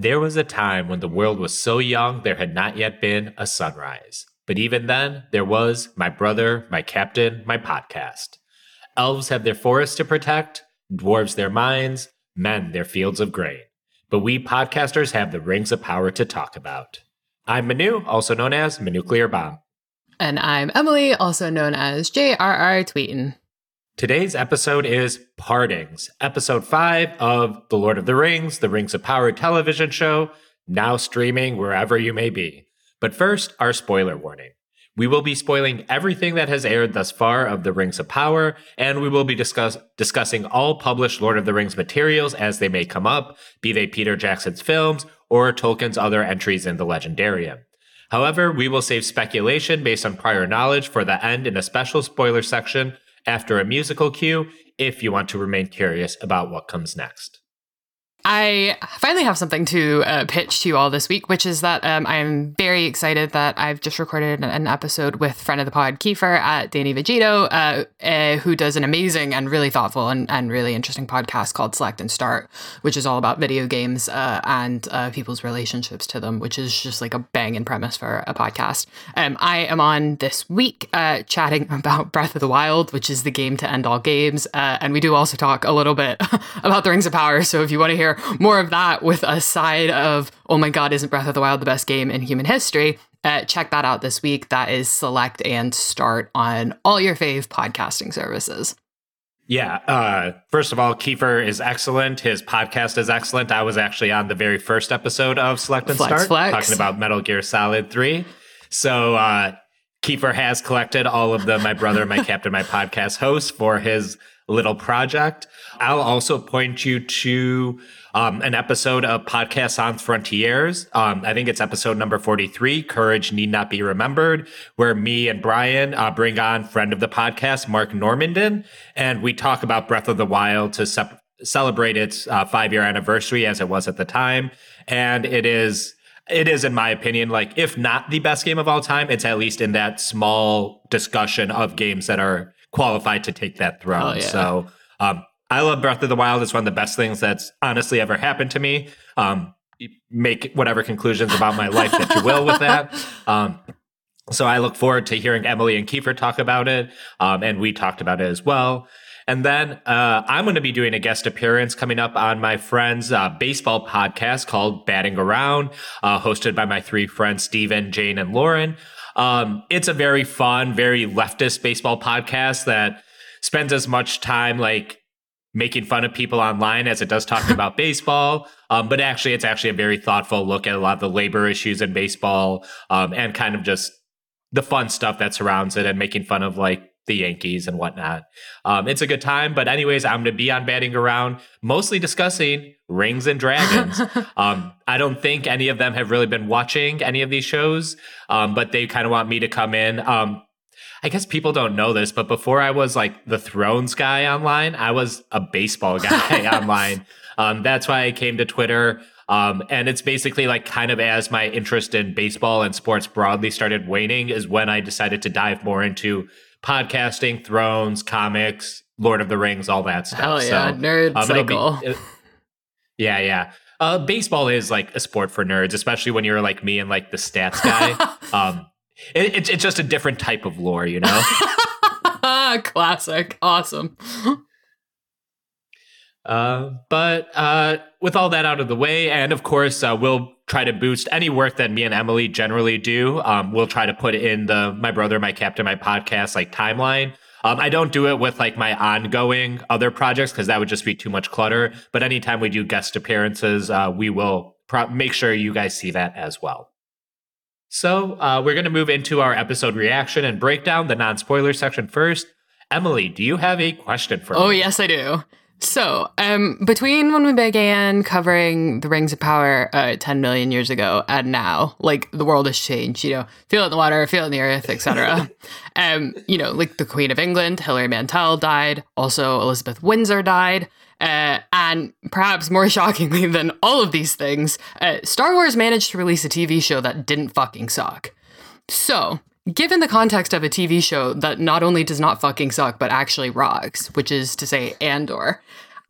There was a time when the world was so young there had not yet been a sunrise. But even then, there was my brother, my captain, my podcast. Elves have their forests to protect, dwarves their mines, men their fields of grain. But we podcasters have the rings of power to talk about. I'm Manu, also known as Manuclear Bomb. And I'm Emily, also known as J.R.R. Tweeten. Today's episode is Partings, episode 5 of The Lord of the Rings, the Rings of Power television show, now streaming wherever you may be. But first, our spoiler warning. We will be spoiling everything that has aired thus far of The Rings of Power, and we will be discuss- discussing all published Lord of the Rings materials as they may come up, be they Peter Jackson's films or Tolkien's other entries in the Legendarium. However, we will save speculation based on prior knowledge for the end in a special spoiler section after a musical cue if you want to remain curious about what comes next. I finally have something to uh, pitch to you all this week, which is that um, I'm very excited that I've just recorded an episode with friend of the pod, Kiefer at Danny Vegito, uh, uh, who does an amazing and really thoughtful and, and really interesting podcast called Select and Start, which is all about video games uh, and uh, people's relationships to them, which is just like a banging premise for a podcast. Um, I am on this week uh, chatting about Breath of the Wild, which is the game to end all games. and we do also talk a little bit about the Rings of Power. So if you want to hear more of that with a side of, oh my God, isn't Breath of the Wild the best game in human history? Uh, check that out this week. That is select and start on all your fave podcasting services. Yeah. Uh, first of all, Kiefer is excellent. His podcast is excellent. I was actually on the very first episode of Select and flex, Start flex. talking about Metal Gear Solid 3. So uh, Kiefer has collected all of the My Brother, My Captain, My Podcast hosts for his little project. I'll also point you to um, an episode of Podcast Sans Frontiers. Um, I think it's episode number 43, Courage Need Not Be Remembered, where me and Brian uh, bring on friend of the podcast, Mark Normandin, and we talk about Breath of the Wild to sep- celebrate its uh, five year anniversary as it was at the time. And it is it is in my opinion like if not the best game of all time it's at least in that small discussion of games that are qualified to take that throne. Yeah. So um, I love Breath of the Wild. It's one of the best things that's honestly ever happened to me. Um, make whatever conclusions about my life that you will with that. Um, so I look forward to hearing Emily and Kiefer talk about it, um, and we talked about it as well. And then uh, I'm going to be doing a guest appearance coming up on my friend's uh, baseball podcast called Batting Around, uh, hosted by my three friends, Steven, Jane, and Lauren. Um, it's a very fun, very leftist baseball podcast that spends as much time like making fun of people online as it does talking about baseball. Um, but actually, it's actually a very thoughtful look at a lot of the labor issues in baseball um, and kind of just the fun stuff that surrounds it and making fun of like the Yankees and whatnot. Um, it's a good time. But, anyways, I'm going to be on batting around, mostly discussing Rings and Dragons. um, I don't think any of them have really been watching any of these shows, um, but they kind of want me to come in. Um, I guess people don't know this, but before I was like the Thrones guy online, I was a baseball guy online. Um, that's why I came to Twitter. Um, and it's basically like kind of as my interest in baseball and sports broadly started waning, is when I decided to dive more into podcasting, Thrones, comics, Lord of the Rings, all that stuff. Hell yeah, so, nerd um, cycle. Be, yeah, yeah. Uh, baseball is like a sport for nerds, especially when you're like me and like the stats guy. um, it, it's it's just a different type of lore, you know. Classic, awesome. Uh, but uh, with all that out of the way, and of course, uh, we'll try to boost any work that me and Emily generally do. Um, we'll try to put in the my brother, my captain, my podcast like timeline. Um, I don't do it with like my ongoing other projects because that would just be too much clutter. But anytime we do guest appearances, uh, we will pro- make sure you guys see that as well. So uh, we're going to move into our episode reaction and breakdown, the non spoiler section first. Emily, do you have a question for oh, me? Oh, yes, I do. So, um, between when we began covering the Rings of Power uh, 10 million years ago and now, like the world has changed, you know, feel it in the water, feel it in the earth, etc. um, you know, like the Queen of England, Hilary Mantel died. Also, Elizabeth Windsor died. Uh, and perhaps more shockingly than all of these things, uh, Star Wars managed to release a TV show that didn't fucking suck. So, given the context of a TV show that not only does not fucking suck, but actually rocks, which is to say, Andor,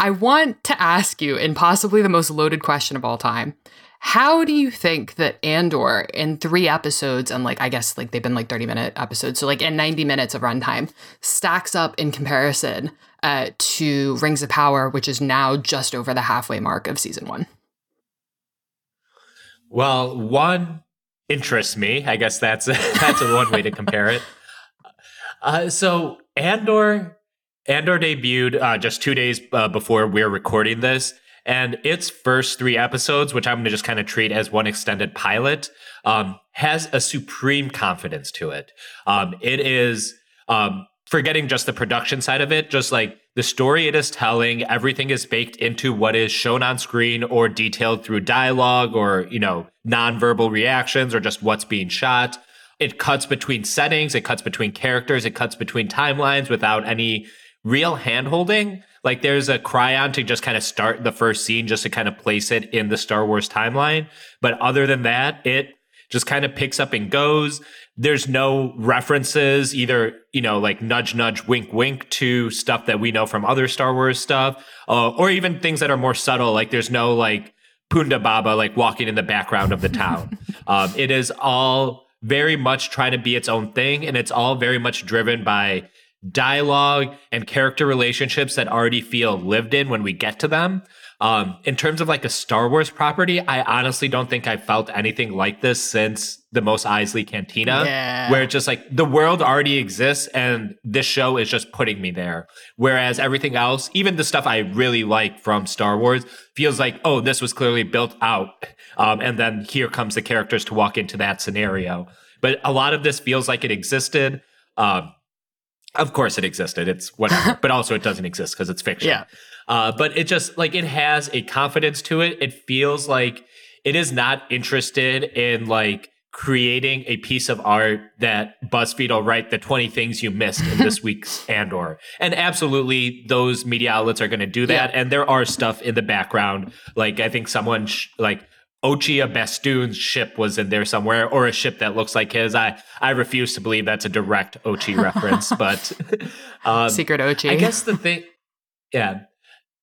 I want to ask you, in possibly the most loaded question of all time, How do you think that Andor in three episodes and like I guess like they've been like 30 minute episodes, so like in 90 minutes of runtime, stacks up in comparison uh, to Rings of Power, which is now just over the halfway mark of season one? Well, one interests me. I guess that's that's one way to compare it. Uh, so Andor, Andor debuted uh, just two days uh, before we're recording this, and its first three episodes, which I'm going to just kind of treat as one extended pilot, um, has a supreme confidence to it. Um, it is um, forgetting just the production side of it, just like the story it is telling, everything is baked into what is shown on screen or detailed through dialogue or, you know, nonverbal reactions or just what's being shot. It cuts between settings, it cuts between characters, it cuts between timelines without any real handholding. Like there's a chyron to just kind of start the first scene just to kind of place it in the Star Wars timeline. But other than that, it just kind of picks up and goes. There's no references, either, you know, like nudge, nudge, wink, wink to stuff that we know from other Star Wars stuff, uh, or even things that are more subtle. Like there's no like Ponda Baba like walking in the background of the town. um, it is all very much trying to be its own thing, and it's all very much driven by dialogue and character relationships that already feel lived in when we get to them. Um, in terms of like a Star Wars property, I honestly don't think I felt anything like this since the Mos Eisley Cantina, Yeah. where it's just like the world already exists and this show is just putting me there. Whereas everything else, even the stuff I really like from Star Wars, feels like, oh, this was clearly built out. Um, and then here comes the characters to walk into that scenario. But a lot of this feels like it existed. Um, of course, it existed. It's whatever, but also it doesn't exist because it's fiction. Yeah. Uh, but it just like it has a confidence to it. It feels like it is not interested in like creating a piece of art that BuzzFeed will write the 20 things you missed in this week's Andor. And absolutely, those media outlets are going to do that. And there are stuff in the background. Like, I think someone, sh- like, Ochi of Bestoon's ship was in there somewhere, or a ship that looks like his. I, I refuse to believe that's a direct Ochi reference, but um, Secret Ochi. I guess the thing, yeah,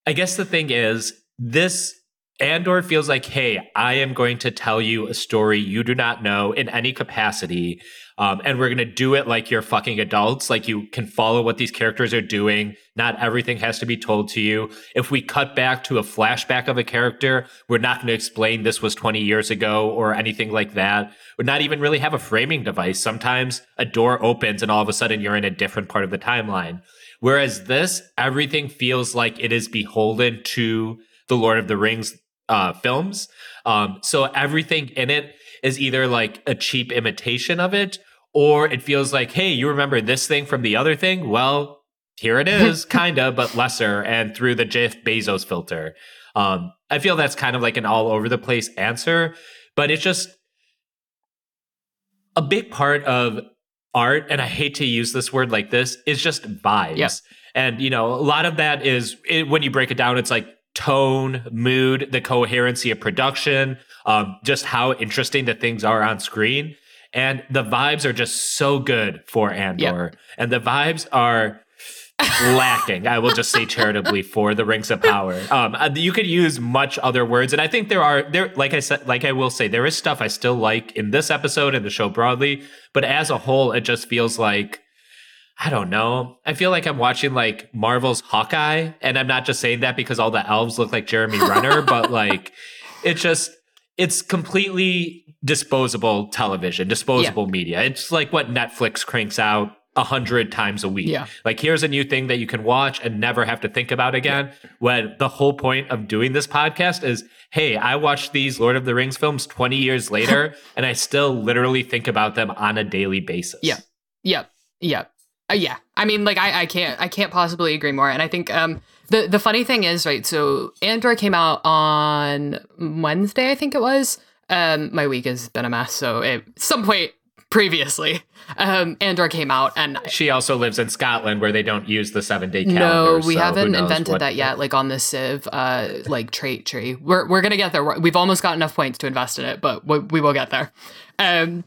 I guess the thing is this Andor feels like, hey, I am going to tell you a story you do not know in any capacity. Um, and we're going to do it like you're fucking adults. Like you can follow what these characters are doing. Not everything has to be told to you. If we cut back to a flashback of a character, we're not going to explain this was 20 years ago or anything like that. We're not even really have a framing device. Sometimes a door opens and all of a sudden you're in a different part of the timeline. Whereas this, everything feels like it is beholden to the Lord of the Rings uh, films. Um, so everything in it is either like a cheap imitation of it, or it feels like, hey, you remember this thing from the other thing? Well, here it is, kinda, but lesser, and through the Jeff Bezos filter. Um, I feel that's kind of like an all over the place answer, but it's just a big part of art, and I hate to use this word like this, is just vibes. Yep. And you know, a lot of that is it, when you break it down, it's like tone, mood, the coherency of production, um, just how interesting the things are on screen. And the vibes are just so good for Andor. And the vibes are lacking, I will just say charitably, for the Rings of Power. Um, uh, you could use much other words. And I think there are there, like I said, like I will say, there is stuff I still like in this episode and the show broadly, but as a whole, it just feels like I don't know. I feel like I'm watching like Marvel's Hawkeye, and I'm not just saying that because all the elves look like Jeremy Renner, but like it's just it's completely disposable television, disposable media. It's like what Netflix cranks out a hundred times a week. Yeah. Like here's a new thing that you can watch and never have to think about again. When the whole point of doing this podcast is, hey, I watched these Lord of the Rings films 20 years later, and I still literally think about them on a daily basis. Yeah. Yep. Yep. Uh, yeah. I mean, like I, I can't I can't possibly agree more. And I think um the the funny thing is, right, so Andor came out on Wednesday, I think it was. Um my week has been a mess, so at some point previously, um Andor came out and She also lives in Scotland where they don't use the seven day calendar. no, we so haven't invented what- that yet, like on the Civ, uh, like trait tree. We're we're gonna get there. We've almost got enough points to invest in it, but we, we will get there. Um,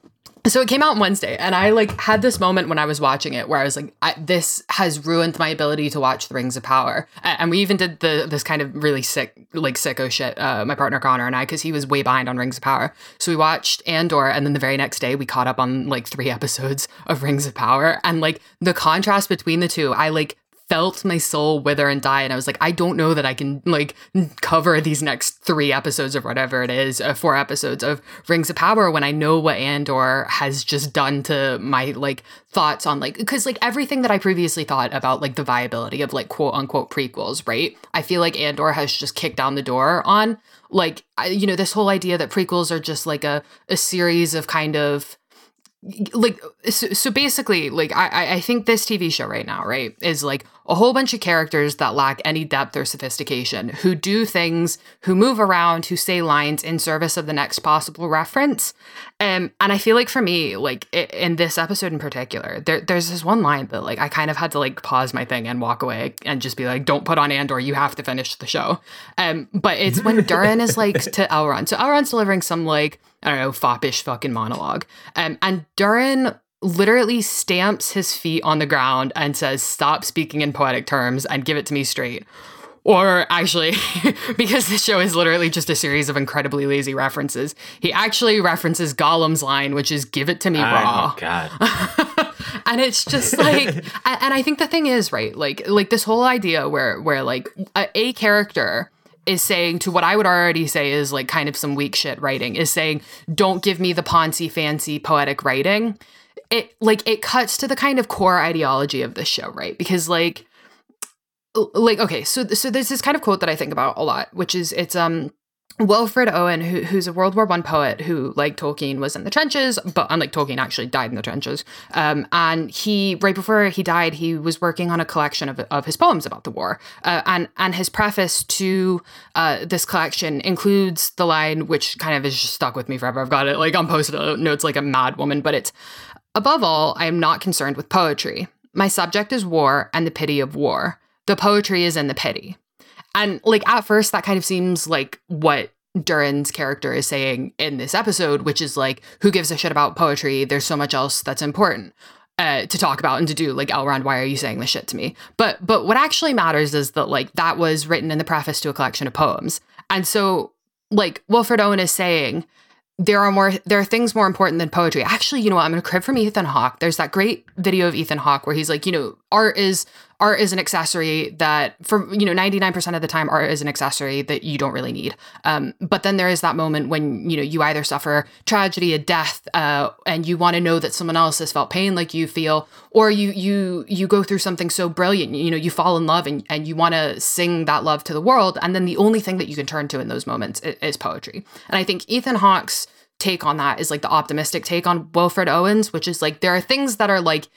so it came out on Wednesday, and I like had this moment when I was watching it where I was like, I, "This has ruined my ability to watch The Rings of Power." And we even did the this kind of really sick, like sicko shit. Uh, my partner Connor and I, because he was way behind on Rings of Power. So we watched Andor, and then the very next day we caught up on like three episodes of Rings of Power, and like the contrast between the two, I like felt my soul wither and die and i was like i don't know that i can like cover these next three episodes or whatever it is uh, four episodes of rings of power when i know what andor has just done to my like thoughts on like because like everything that i previously thought about like the viability of like quote unquote prequels right? I feel like andor has just kicked down the door on like I, you know this whole idea that prequels are just like a, a series of kind of like so, so basically like I, I think this tv show right now right is like a whole bunch of characters that lack any depth or sophistication who do things who move around who say lines in service of the next possible reference. Um, and i feel like for me like in this episode in particular there, there's this one line that like i kind of had to like pause my thing and walk away and just be like don't put on andor you have to finish the show. Um, but it's when durin is like to elrond. So elrond's delivering some like I don't know, foppish fucking monologue. Um, and Durin literally stamps his feet on the ground and says, Stop speaking in poetic terms and give it to me straight. Or actually, because this show is literally just a series of incredibly lazy references, he actually references Gollum's line, which is "Give it to me oh raw." Oh God. and it's just like, and I think the thing is right, like, like this whole idea where, where like a, a character is saying to what I would already say is like kind of some weak shit writing is saying, don't give me the poncy, fancy, poetic writing. It like it cuts to the kind of core ideology of this show, right? Because like like okay, so so there's this kind of quote that I think about a lot, which is it's um Wilfred Owen, who, who's a World War One poet who, like Tolkien, was in the trenches, but unlike Tolkien, actually died in the trenches. Um, and he, right before he died, he was working on a collection of, of his poems about the war. Uh, and and his preface to uh, this collection includes the line, which kind of is just stuck with me forever. I've got it like on post-it notes like a mad woman, but it's above all, I am not concerned with poetry. My subject is war and the pity of war. The poetry is in the pity. And like at first, that kind of seems like what Durin's character is saying in this episode, which is like, who gives a shit about poetry? There's so much else that's important. Uh, to talk about and to do like Elrond, why are you saying this shit to me? But but what actually matters is that like that was written in the preface to a collection of poems, and so like Wilfred Owen is saying there are more there are things more important than poetry. Actually, you know what? I'm gonna crib from Ethan Hawke. There's that great video of Ethan Hawke where he's like, you know, art is art is an accessory that for you know 99% of the time art is an accessory that you don't really need. Um, but then there is that moment when you know you either suffer tragedy a death uh, and you want to know that someone else has felt pain like you feel or you you you go through something so brilliant you know you fall in love and, and you want to sing that love to the world and then the only thing that you can turn to in those moments is, is poetry. And i think ethan hawke's take on that is like the optimistic take on wilfred owens which is like there are things that are like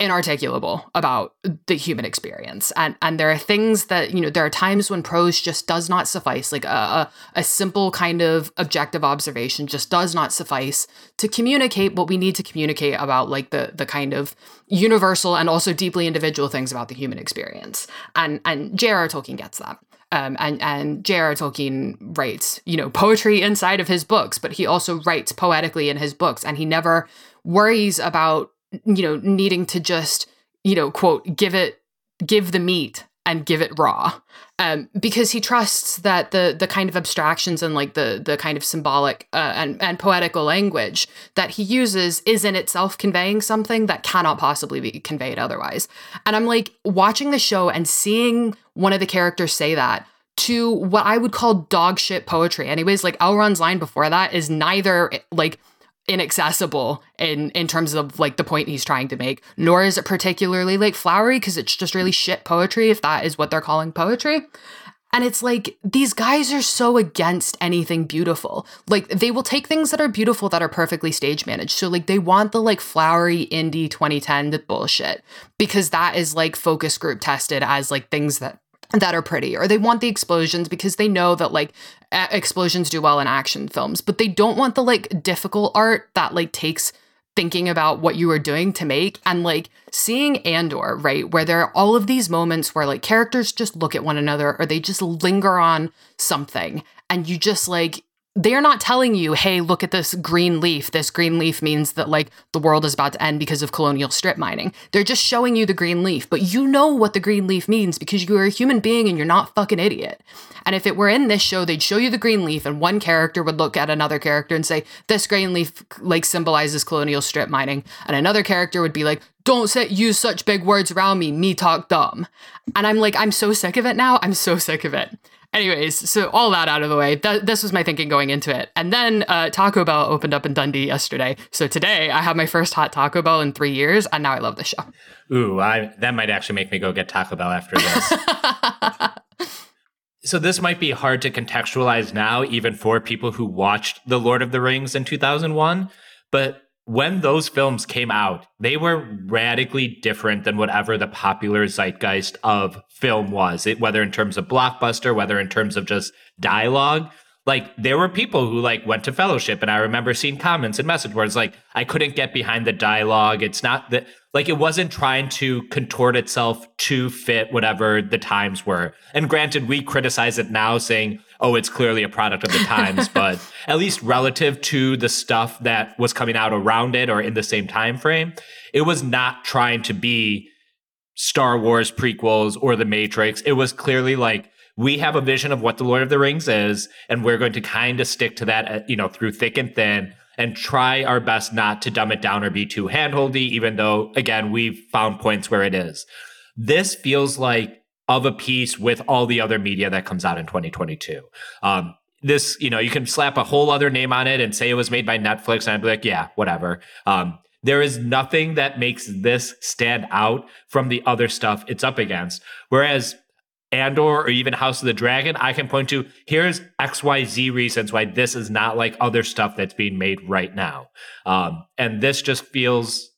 inarticulable about the human experience and and there are things that you know there are times when prose just does not suffice like a, a, simple kind of objective observation just does not suffice to communicate what we need to communicate about like the the kind of universal and also deeply individual things about the human experience and and J.R.R. Tolkien gets that um, and and J.R.R. Tolkien writes, you know, poetry inside of his books, but he also writes poetically in his books, and he never worries about you know, needing to just, you know, quote, give it, give the meat and give it raw. Um, because he trusts that the the kind of abstractions and like the the kind of symbolic uh, and and poetical language that he uses is in itself conveying something that cannot possibly be conveyed otherwise. And I'm like watching the show and seeing one of the characters say that to what I would call dog shit poetry. Anyways, like Elrond's line before that is neither like inaccessible in in terms of like the point he's trying to make nor is it particularly like flowery because it's just really shit poetry if that is what they're calling poetry and it's like these guys are so against anything beautiful. Like they will take things that are beautiful that are perfectly stage managed. So like they want the like flowery indie 2010 bullshit because that is like focus group tested as like things that that are pretty or they want the explosions because they know that like a- explosions do well in action films but they don't want the like difficult art that like takes thinking about what you are doing to make. And like seeing Andor right where there are all of these moments where like characters just look at one another or they just linger on something and you just like they're not telling you, hey, look at this green leaf. This green leaf means that like the world is about to end because of colonial strip mining. They're just showing you the green leaf, but you know what the green leaf means because you're a human being and you're not fucking idiot. And if it were in this show, they'd show you the green leaf and one character would look at another character and say, this green leaf like symbolizes colonial strip mining. And another character would be like, don't say, use such big words around me, me talk dumb. And I'm like, I'm so sick of it now. I'm so sick of it. Anyways, so all that out of the way, th- this was my thinking going into it. And then uh, Taco Bell opened up in Dundee yesterday. So today I have my first hot Taco Bell in three years, and now I love the show. Ooh, I, that might actually make me go get Taco Bell after this. so this might be hard to contextualize now, even for people who watched The Lord of the Rings in 2001. But when those films came out, they were radically different than whatever the popular zeitgeist of film was, it, whether in terms of blockbuster, whether in terms of just dialogue. Like there were people who like went to fellowship and I remember seeing comments and message boards like I couldn't get behind the dialogue. It's not that like it wasn't trying to contort itself to fit whatever the times were. And granted, we criticize it now saying, oh, it's clearly a product of the times, but at least relative to the stuff that was coming out around it or in the same time frame, it was not trying to be Star Wars prequels or The Matrix. It was clearly like we have a vision of what the Lord of the Rings is, and we're going to kind of stick to that, uh, you know, through thick and thin, and try our best not to dumb it down or be too handholdy. Even though, again, we've found points where it is. This feels like of a piece with all the other media that comes out in 2022. Um, this, you know, you can slap a whole other name on it and say it was made by Netflix, and I'd be like, yeah, whatever. Um, there is nothing that makes this stand out from the other stuff it's up against. Whereas Andor or even House of the Dragon, I can point to here's XYZ reasons why this is not like other stuff that's being made right now. Um, and this just feels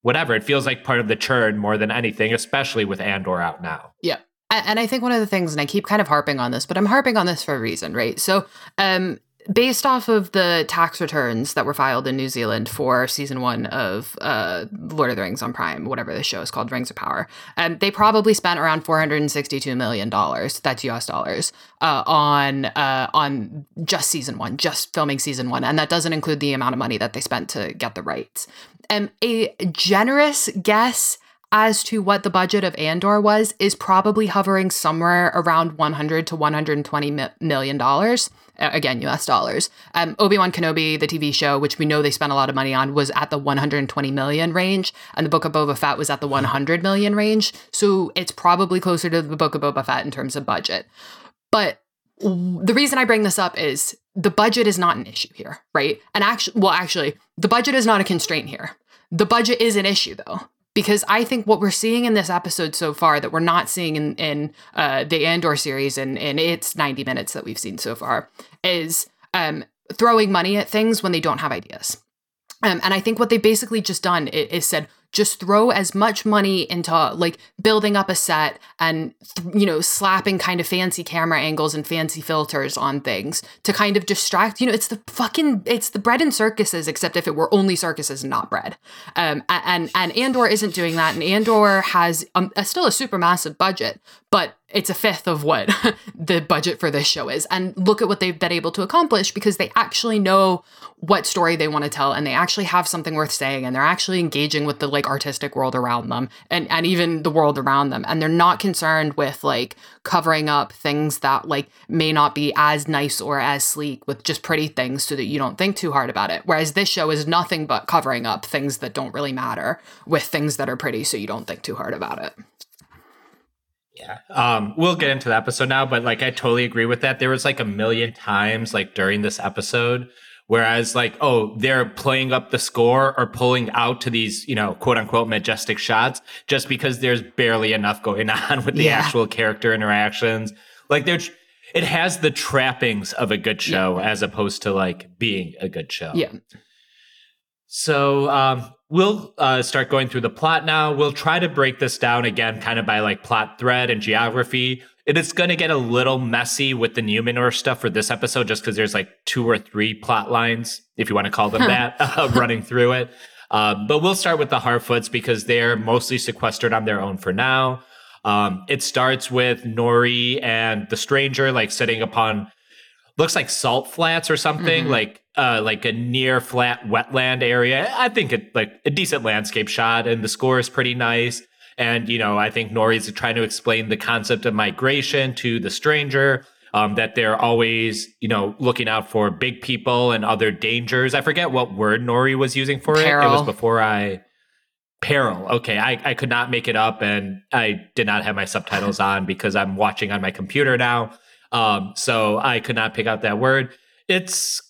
whatever. It feels like part of the churn more than anything, especially with Andor out now. Yeah. And I think one of the things, and I keep kind of harping on this, but I'm harping on this for a reason, right? So, um, based off of the tax returns that were filed in New Zealand for season one of uh, Lord of the Rings on Prime, whatever the show is called, Rings of Power, um, they probably spent around four hundred and sixty-two million dollars. That's U.S. dollars uh, on uh, on just season one, just filming season one, and that doesn't include the amount of money that they spent to get the rights. Um, a generous guess as to what the budget of Andor was is probably hovering somewhere around 100 to 120 million dollars. Again, US dollars. Um, Obi Wan Kenobi, the TV show, which we know they spent a lot of money on, was at the 120 million range, and the Book of Boba Fett was at the 100 million range. So it's probably closer to the Book of Boba Fett in terms of budget. But the reason I bring this up is the budget is not an issue here, right? And actually, well, actually, the budget is not a constraint here. The budget is an issue though, because I think what we're seeing in this episode so far that we're not seeing in in uh, the Andor series and in, its 90 minutes that we've seen so far is um, throwing money at things when they don't have ideas. Um, and I think what they've basically just done is, is said, just throw as much money into like building up a set and you know slapping kind of fancy camera angles and fancy filters on things to kind of distract you know it's the fucking it's the bread and circuses except if it were only circuses and not bread. Um and and andor isn't doing that and andor has um, a, still a super massive budget but it's a fifth of what the budget for this show is. And look at what they've been able to accomplish because they actually know what story they want to tell and they actually have something worth saying and they're actually engaging with the like artistic world around them and, and even the world around them. And they're not concerned with like covering up things that like may not be as nice or as sleek with just pretty things so that you don't think too hard about it. Whereas this show is nothing but covering up things that don't really matter with things that are pretty so you don't think too hard about it. Yeah. Um, we'll get into the episode now, but like I totally agree with that. There was like a million times like during this episode Whereas, like, oh, they're playing up the score or pulling out to these, you know, quote unquote majestic shots just because there's barely enough going on with the yeah. actual character interactions. Like, there's, it has the trappings of a good show yeah. as opposed to like being a good show. Yeah. So, um, we'll uh, start going through the plot now. We'll try to break this down again, kind of by like plot thread and geography. It is going to get a little messy with the Numenor stuff for this episode, just because there's like two or three plot lines, if you want to call them that, uh, running through it. Um, but we'll start with the Harfoots because they're mostly sequestered on their own for now. Um, it starts with Nori and the stranger like sitting upon looks like salt flats or something, Mhm. like uh like a near flat wetland area. I think it like a decent landscape shot, and the score is pretty nice. And you know, I think Nori's trying to explain the concept of migration to the stranger. Um, that they're always, you know, looking out for big people and other dangers. I forget what word Nori was using for it. It was before I peril. Okay, I, I could not make it up, and I did not have my subtitles on because I'm watching on my computer now. Um, so I could not pick out that word. It's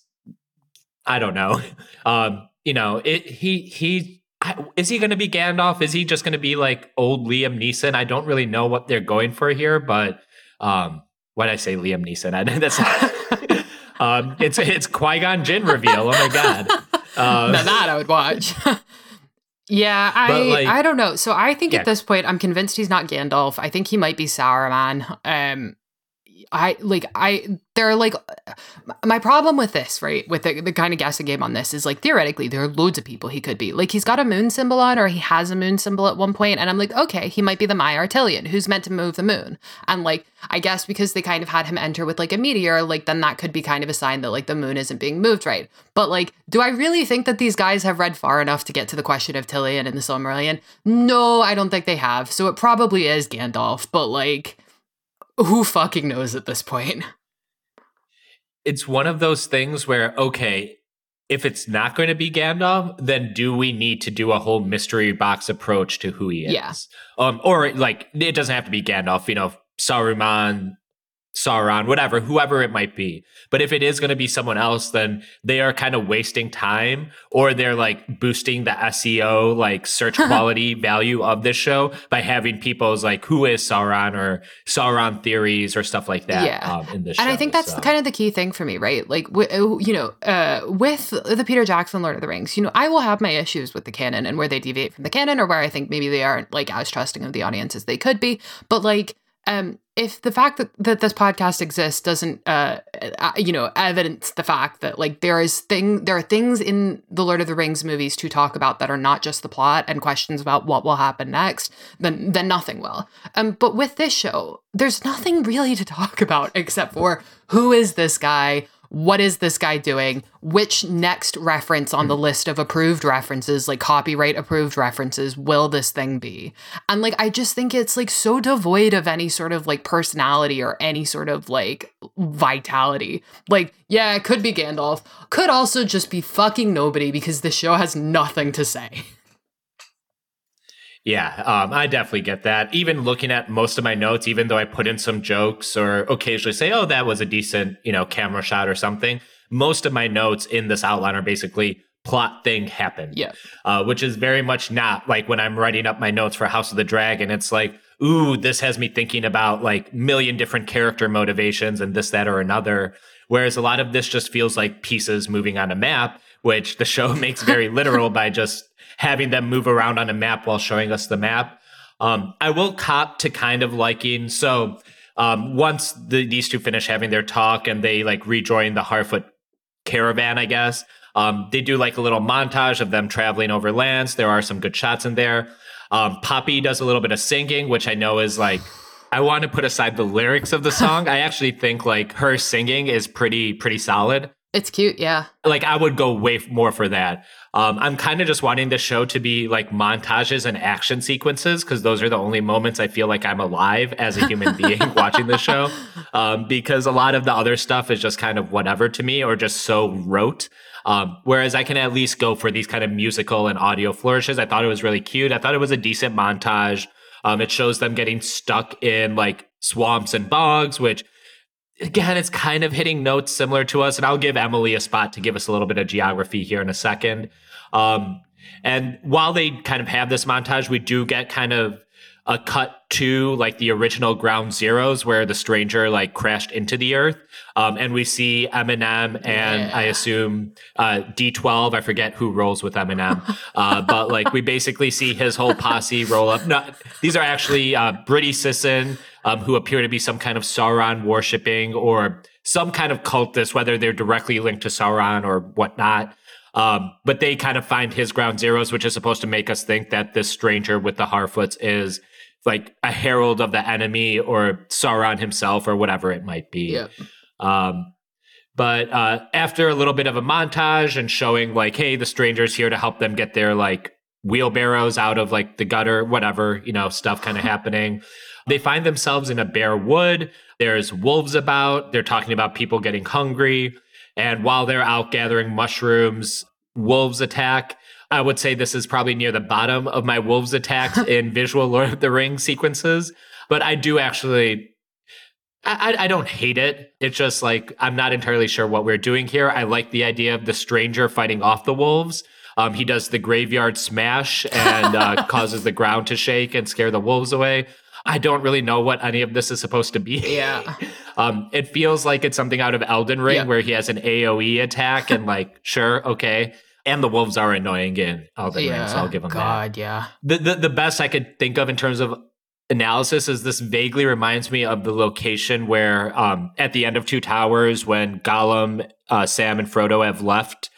I don't know. Um, you know, it he he I- is he going to be Gandalf? Is he just going to be like old Liam Neeson? I don't really know what they're going for here, but um, did I say Liam Neeson? I, that's um, it's it's Qui Gon Jinn reveal. Oh my god. Um, now that I would watch. yeah, I like- I don't know. So I think Yeah. at this point, I'm convinced he's not Gandalf. I think he might be Saruman. Um, I like I they're like my problem with this right with the, the kind of guessing game on this is like theoretically there are loads of people he could be. Like he's got a moon symbol on or he has a moon symbol at one point and I'm like okay he might be the Maiar Tilion who's meant to move the moon. And like I guess because they kind of had him enter with like a meteor like then that could be kind of a sign that like the moon isn't being moved right. But like do I really think that these guys have read far enough to get to the question of Tilion and the Silmarillion? No I don't think they have. So it probably is Gandalf but like who fucking knows at this point it's one of those things where okay if it's not going to be Gandalf, then do we need to do a whole mystery box approach to who he is? Yeah. Um, or like it doesn't have to be Gandalf, you know, Saruman, Sauron, whatever, whoever it might be. But if it is going to be someone else, then they are kind of wasting time, or they're like boosting the SEO, like search quality value of this show by having people's like who is Sauron or Sauron theories or stuff like that. Yeah. um, in this, show. and I think that's so. kind of the key thing for me, right? Like, w- you know, uh, with the Peter Jackson Lord of the Rings, you know, I will have my issues with the canon and where they deviate from the canon, or where I think maybe they aren't like as trusting of the audience as they could be. But like, um, if the fact that, that this podcast exists doesn't, uh, uh, you know, evidence the fact that like there is thing, there are things in the Lord of the Rings movies to talk about that are not just the plot and questions about what will happen next, then then nothing will. Um, but with this show, there's nothing really to talk about except for who is this guy? What is this guy doing? Which next reference on the hmm. list of approved references, like copyright approved references, will this thing be? And like, I just think it's like so devoid of any sort of like personality or any sort of like vitality. Like, yeah, it could be Gandalf, could also just be fucking nobody because the show has nothing to say. Yeah, um, I definitely get that. Even looking at most of my notes, even though I put in some jokes or occasionally say, "Oh, that was a decent, you know, camera shot or something," most of my notes in this outline are basically plot thing happened. Yeah. uh, which is very much not like when I'm writing up my notes for House of the Dragon. It's like, ooh, this has me thinking about like million different character motivations and this, that, or another. Whereas a lot of this just feels like pieces moving on a map, which the show makes very literal by just having them move around on a map while showing us the map. Um, I will cop to kind of liking so. Um, once the, these two finish having their talk and they like rejoin the Harfoot caravan, I guess. Um, they do like a little montage of them traveling over lands. There are some good shots in there. Um, Poppy does a little bit of singing, which I know is like, I want to put aside the lyrics of the song. I actually think like her singing is pretty, pretty solid. It's cute, yeah. Like I would go way more for that. Um, I'm kind of just wanting the show to be like montages and action sequences because those are the only moments I feel like I'm alive as a human being watching the show. Um, because a lot of the other stuff is just kind of whatever to me or just so rote. Um, whereas I can at least go for these kind of musical and audio flourishes. I thought it was really cute. I thought it was a decent montage. Um, it shows them getting stuck in like swamps and bogs, which again, it's kind of hitting notes similar to us. And I'll give Emily a spot to give us a little bit of geography here in a second. Um, and while they kind of have this montage, we do get kind of a cut to like the original ground zeros where the stranger like crashed into the earth. Um, and we see Eminem and Yeah. I assume uh, D12. I forget who rolls with Eminem. Uh, but like we basically see his whole posse roll up. No, these are actually uh, Britty Sisson, um, who appear to be some kind of Sauron worshipping or some kind of cultist, whether they're directly linked to Sauron or whatnot. Um, but they kind of find his ground zeros, which is supposed to make us think that this stranger with the Harfoots is like a herald of the enemy or Sauron himself or whatever it might be. Yep. Um, But uh, after a little bit of a montage and showing like, hey, the stranger's here to help them get their like wheelbarrows out of like the gutter, whatever, you know, stuff kind of happening. They find themselves in a bare wood. There's wolves about. They're talking about people getting hungry. And while they're out gathering mushrooms, wolves attack. I would say this is probably near the bottom of my wolves attacks in visual Lord of the Rings sequences. But I do actually I, I, don't hate it. It's just like I'm not entirely sure what we're doing here. I like the idea of the stranger fighting off the wolves. Um, he does the graveyard smash and uh, causes the ground to shake and scare the wolves away. I don't really know what any of this is supposed to be. Yeah. um, it feels like it's something out of Elden Ring yeah. where he has an AoE attack and like, sure, okay. And the wolves are annoying in Elden yeah. Ring, so I'll give them God, that. yeah. The, the the best I could think of in terms of analysis is this vaguely reminds me of the location where um, at the end of Two Towers when Gollum, uh, Sam, and Frodo have left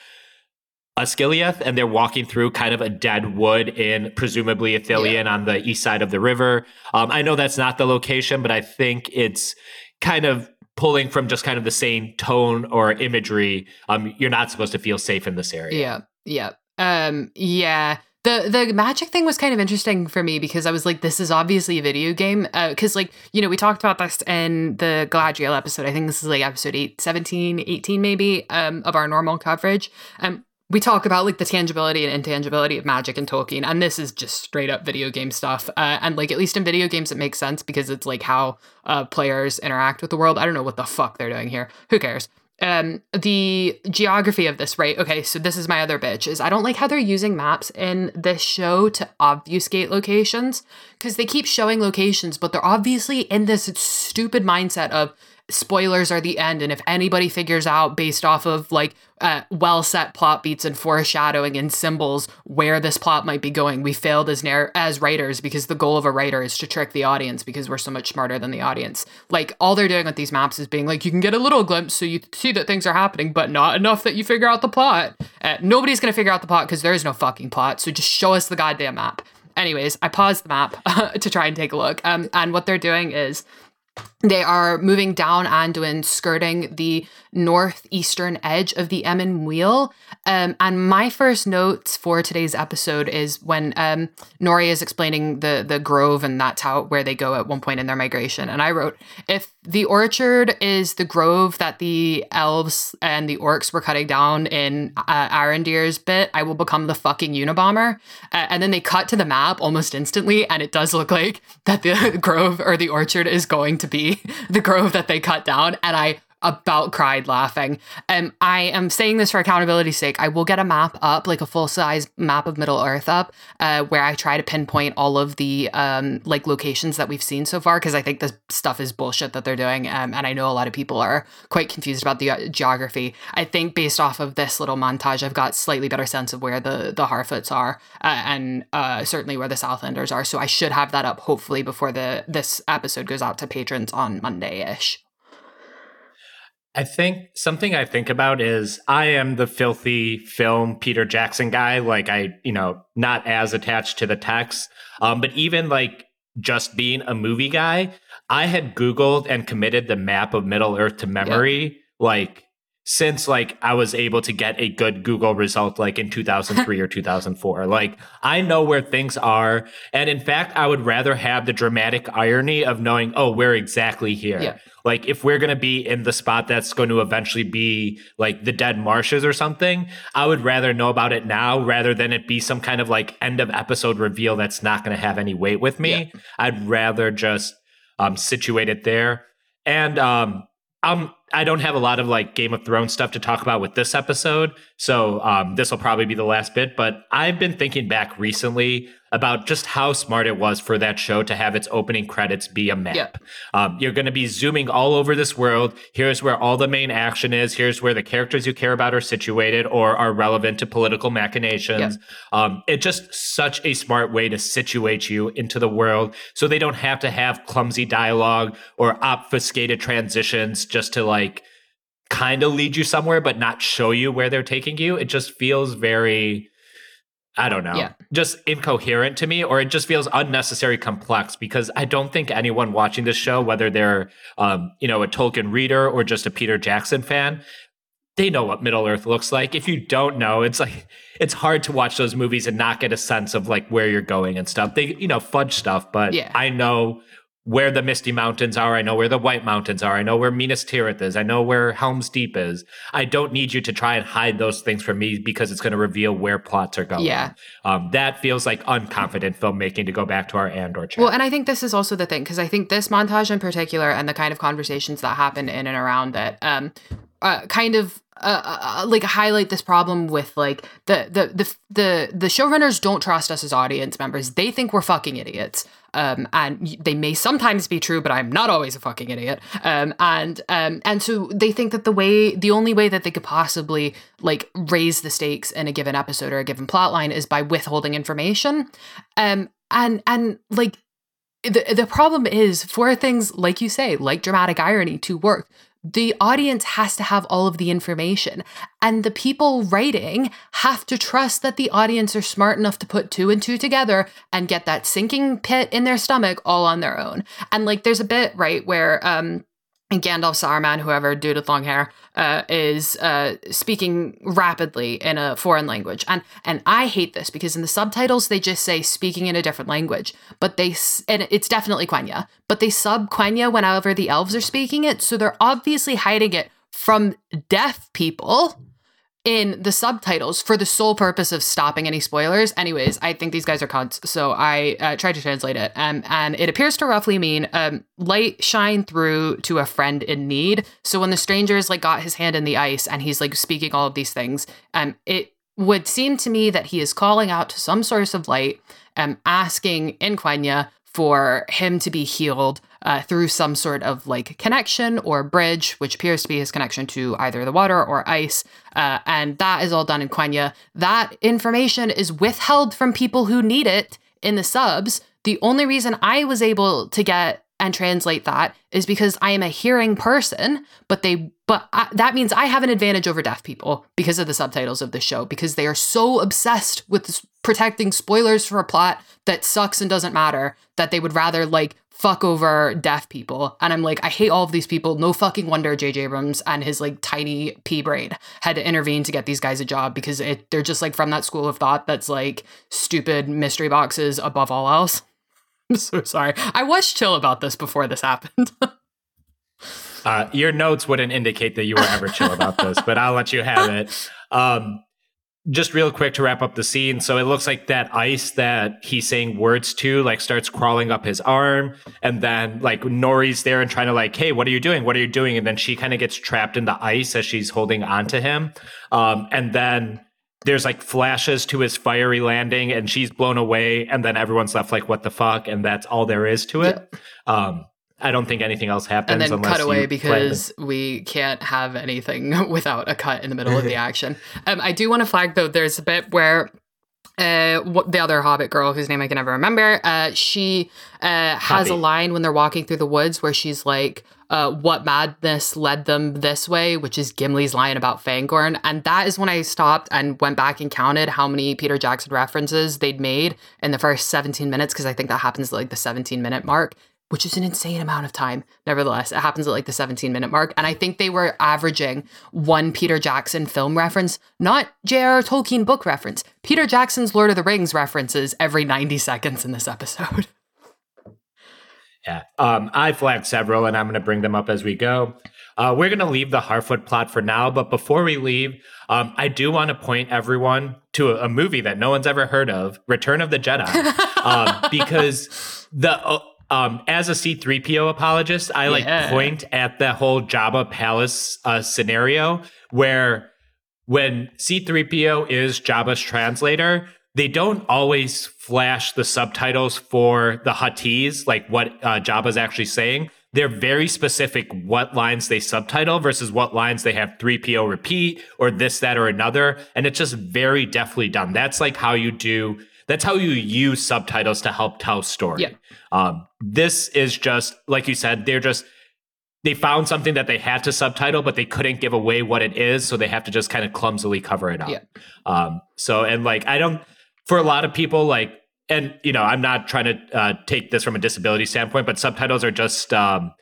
Osgiliath and they're walking through kind of a dead wood in presumably Ithilien yeah. on the east side of the river. Um, I know that's not the location, but I think it's kind of pulling from just kind of the same tone or imagery. Um, you're not supposed to feel safe in this area. Yeah, yeah, um, yeah. The the magic thing was kind of interesting for me because I was like, this is obviously a video game. Because, uh, like, you know, we talked about this in the Galadriel episode. I think this is like episode 8, 17, 18 maybe um, of our normal coverage. Um, we talk about like the tangibility and intangibility of magic and Tolkien, and this is just straight up video game stuff. Uh, and like at least in video games, it makes sense because it's like how uh, players interact with the world. I don't know what the fuck they're doing here. Who cares? Um, the geography of this, right? Okay, so this is my other bitch. Is I don't like how they're using maps in this show to obfuscate locations because they keep showing locations, but they're obviously in this stupid mindset of spoilers are the end and if anybody figures out based off of like uh, well set plot beats and foreshadowing and symbols where this plot might be going we failed as narr- as writers because the goal of a writer is to trick the audience because we're so much smarter than the audience. Like all they're doing with these maps is being like you can get a little glimpse so you see that things are happening but not enough that you figure out the plot. Uh, nobody's gonna figure out the plot because there is no fucking plot so just show us the goddamn map. Anyways i paused the map to try and take a look um, and what they're doing is they are moving down Anduin, skirting the northeastern edge of the Emyn Muil. Um, and my first notes for today's episode is when um, Nori is explaining the the grove, and that's how where they go at one point in their migration. And I wrote, if the orchard is the grove that the elves and the orcs were cutting down in uh, Arondir's bit, I will become the fucking Unabomber. Uh, and then they cut to the map almost instantly, and it does look like that the grove or the orchard is going to be the grove that they cut down. And I about cried laughing. Um, I am saying this for accountability's sake. I will get a map up, like a full size map of Middle Earth up, uh, where I try to pinpoint all of the um, like locations that we've seen so far, because I think this stuff is bullshit that they're doing, um, and I know a lot of people are quite confused about the uh, geography. I think based off of this little montage, I've got slightly better sense of where the the Harfoots are, uh, and uh, certainly where the Southlanders are. So I should have that up hopefully before the this episode goes out to patrons on Monday ish. I think something I think about is I am the filthy film Peter Jackson guy. Like I, you know, not as attached to the text. Um, but even like just being a movie guy, I had Googled and committed the map of Middle Earth to memory. Like since like I was able to get a good Google result like in 2003 or 2004. Like I know where things are. And in fact, I would rather have the dramatic irony of knowing, oh, we're exactly here. Yeah. Like if we're going to be in the spot that's going to eventually be like the dead marshes or something, I would rather know about it now rather than it be some kind of like end of episode reveal that's not going to have any weight with me. Yeah. I'd rather just um situate it there. And um um I don't have a lot of like Game of Thrones stuff to talk about with this episode, so um, this will probably be the last bit. But I've been thinking back recently about just how smart it was for that show to have its opening credits be a map. Yep. Um, you're going to be zooming all over this world. Here's where all the main action is. Here's where the characters you care about are situated or are relevant to political machinations. Yep. Um, it's just such a smart way to situate you into the world so they don't have to have clumsy dialogue or obfuscated transitions just to like kind of lead you somewhere but not show you where they're taking you. It just feels very I don't know, Yeah. just incoherent to me, or it just feels unnecessary complex because I don't think anyone watching this show, whether they're, um, you know, a Tolkien reader or just a Peter Jackson fan, they know what Middle Earth looks like. If you don't know, it's like it's hard to watch those movies and not get a sense of like where you're going and stuff. They, you know, fudge stuff, but Yeah. I know where the Misty Mountains are. I know where the White Mountains are. I know where Minas Tirith is. I know where Helm's Deep is. I don't need you to try and hide those things from me because it's going to reveal where plots are going. Yeah. Um, that feels like unconfident filmmaking to go back to our Andor chat. Well, and I think this is also the thing because I think this montage in particular and the kind of conversations that happen in and around it, um, uh, kind of uh, uh, like highlight this problem with like the the the the the showrunners don't trust us as audience members. They think we're fucking idiots. Um, and they may sometimes be true, but I'm not always a fucking idiot. Um, and um, and so they think that the way, the only way that they could possibly like raise the stakes in a given episode or a given plot line is by withholding information. Um, and and like the the problem is for things like you say, like dramatic irony to work, the audience has to have all of the information. And the people writing have to trust that the audience are smart enough to put two and two together and get that sinking pit in their stomach all on their own. And like there's a bit, right, where um Gandalf Saruman, whoever dude with long hair, uh, is uh, speaking rapidly in a foreign language, and and I hate this because in the subtitles they just say speaking in a different language, but they and it's definitely Quenya, but they sub Quenya whenever the elves are speaking it, so they're obviously hiding it from deaf people in the subtitles for the sole purpose of stopping any spoilers. Anyways, I think these guys are cunts, so I uh, tried to translate it, um, and it appears to roughly mean um, light shine through to a friend in need. So when the stranger's like got his hand in the ice and he's like speaking all of these things, um, it would seem to me that he is calling out to some source of light, um, asking in Quenya for him to be healed uh, through some sort of like connection or bridge, which appears to be his connection to either the water or ice. Uh, and that is all done in Quenya. That information is withheld from people who need it in the subs. The only reason I was able to get and translate that is because I am a hearing person, but they but I, that means I have an advantage over deaf people because of the subtitles of the show because they are so obsessed with protecting spoilers for a plot that sucks and doesn't matter that they would rather like fuck over deaf people. And I'm like, I hate all of these people. No fucking wonder J.J. Abrams and his like tiny pea brain had to intervene to get these guys a job because it, they're just like from that school of thought that's like stupid mystery boxes above all else. I'm so sorry. I was chill about this before this happened. Uh, your notes wouldn't indicate that you were ever chill about this, but I'll let you have it. Um, just real quick to wrap up the scene. So it looks like that ice that he's saying words to, like, starts crawling up his arm, and then like Nori's there and trying to like, hey, what are you doing? What are you doing? And then she kind of gets trapped in the ice as she's holding onto him, um, and then. There's like flashes to his fiery landing, and she's blown away, and then everyone's left like, "What the fuck?" And that's all there is to it. Um, I don't think anything else happens. and then unless cut away because we can't have anything without a cut in the middle of the action. Um, I do want to flag though, there's a bit where uh, what, the other Hobbit girl, whose name I can never remember, uh, she uh, has a line when they're walking through the woods where she's like, uh, "What madness led them this way?" Which is Gimli's line about Fangorn, and that is when I stopped and went back and counted how many Peter Jackson references they'd made in the first 17 minutes because I think that happens at like the 17 minute mark which is an insane amount of time. Nevertheless, it happens at like the 17 minute mark. And I think they were averaging one Peter Jackson film reference, not J.R.R. Tolkien book reference. Peter Jackson's Lord of the Rings references every 90 seconds in this episode. Yeah. Um, I flagged several, and I'm going to bring them up as we go. Uh, we're going to leave the Harfoot plot for now, but before we leave, um, I do want to point everyone to a, a movie that no one's ever heard of, Return of the Jedi, um, because the uh, um, as a C3PO apologist, I like Yeah. point at the whole Jabba Palace uh, scenario where when C3PO is Jabba's translator, they don't always flash the subtitles for the Huttese, like what uh, Jabba's actually saying. They're very specific what lines they subtitle versus what lines they have 3PO repeat or this, that, or another. And it's just very deftly done. That's like how you do, that's how you use subtitles to help tell story. Yeah. Um, this is just, like you said, they're just, they found something that they had to subtitle, but they couldn't give away what it is, so they have to just kind of clumsily cover it up. Yeah. Um, so and like I don't for a lot of people, like, and you know, I'm not trying to uh, take this from a disability standpoint, but subtitles are just um,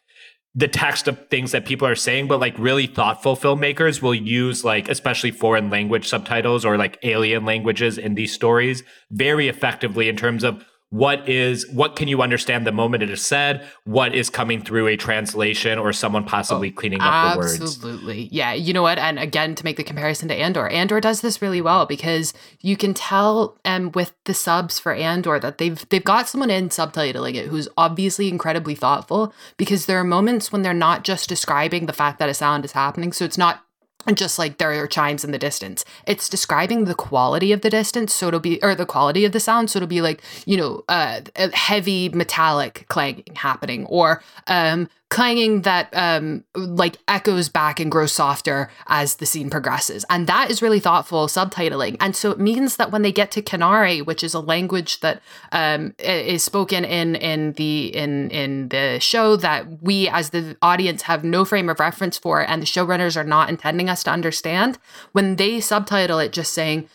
the text of things that people are saying, but like really thoughtful filmmakers will use like especially foreign language subtitles or like alien languages in these stories very effectively in terms of what is what can you understand the moment it is said? What is coming through a translation or someone possibly oh, cleaning up the words? absolutely. Yeah you know what? And again to make the comparison to andor andor does this really well because you can tell um with the subs for andor that they've they've got someone in subtitling it who's obviously incredibly thoughtful because there are moments when they're not just describing the fact that a sound is happening. So it's not and just like there are chimes in the distance. It's describing the quality of the distance so it'll be or the quality of the sound so it'll be like you know uh heavy metallic clanging happening or um clanging that um like echoes back and grows softer as the scene progresses. And that is really thoughtful subtitling. And so it means that when they get to Kenari which is a language that um is spoken in in the in in the show that we as the audience have no frame of reference for and the showrunners are not intending us to understand when they subtitle it just saying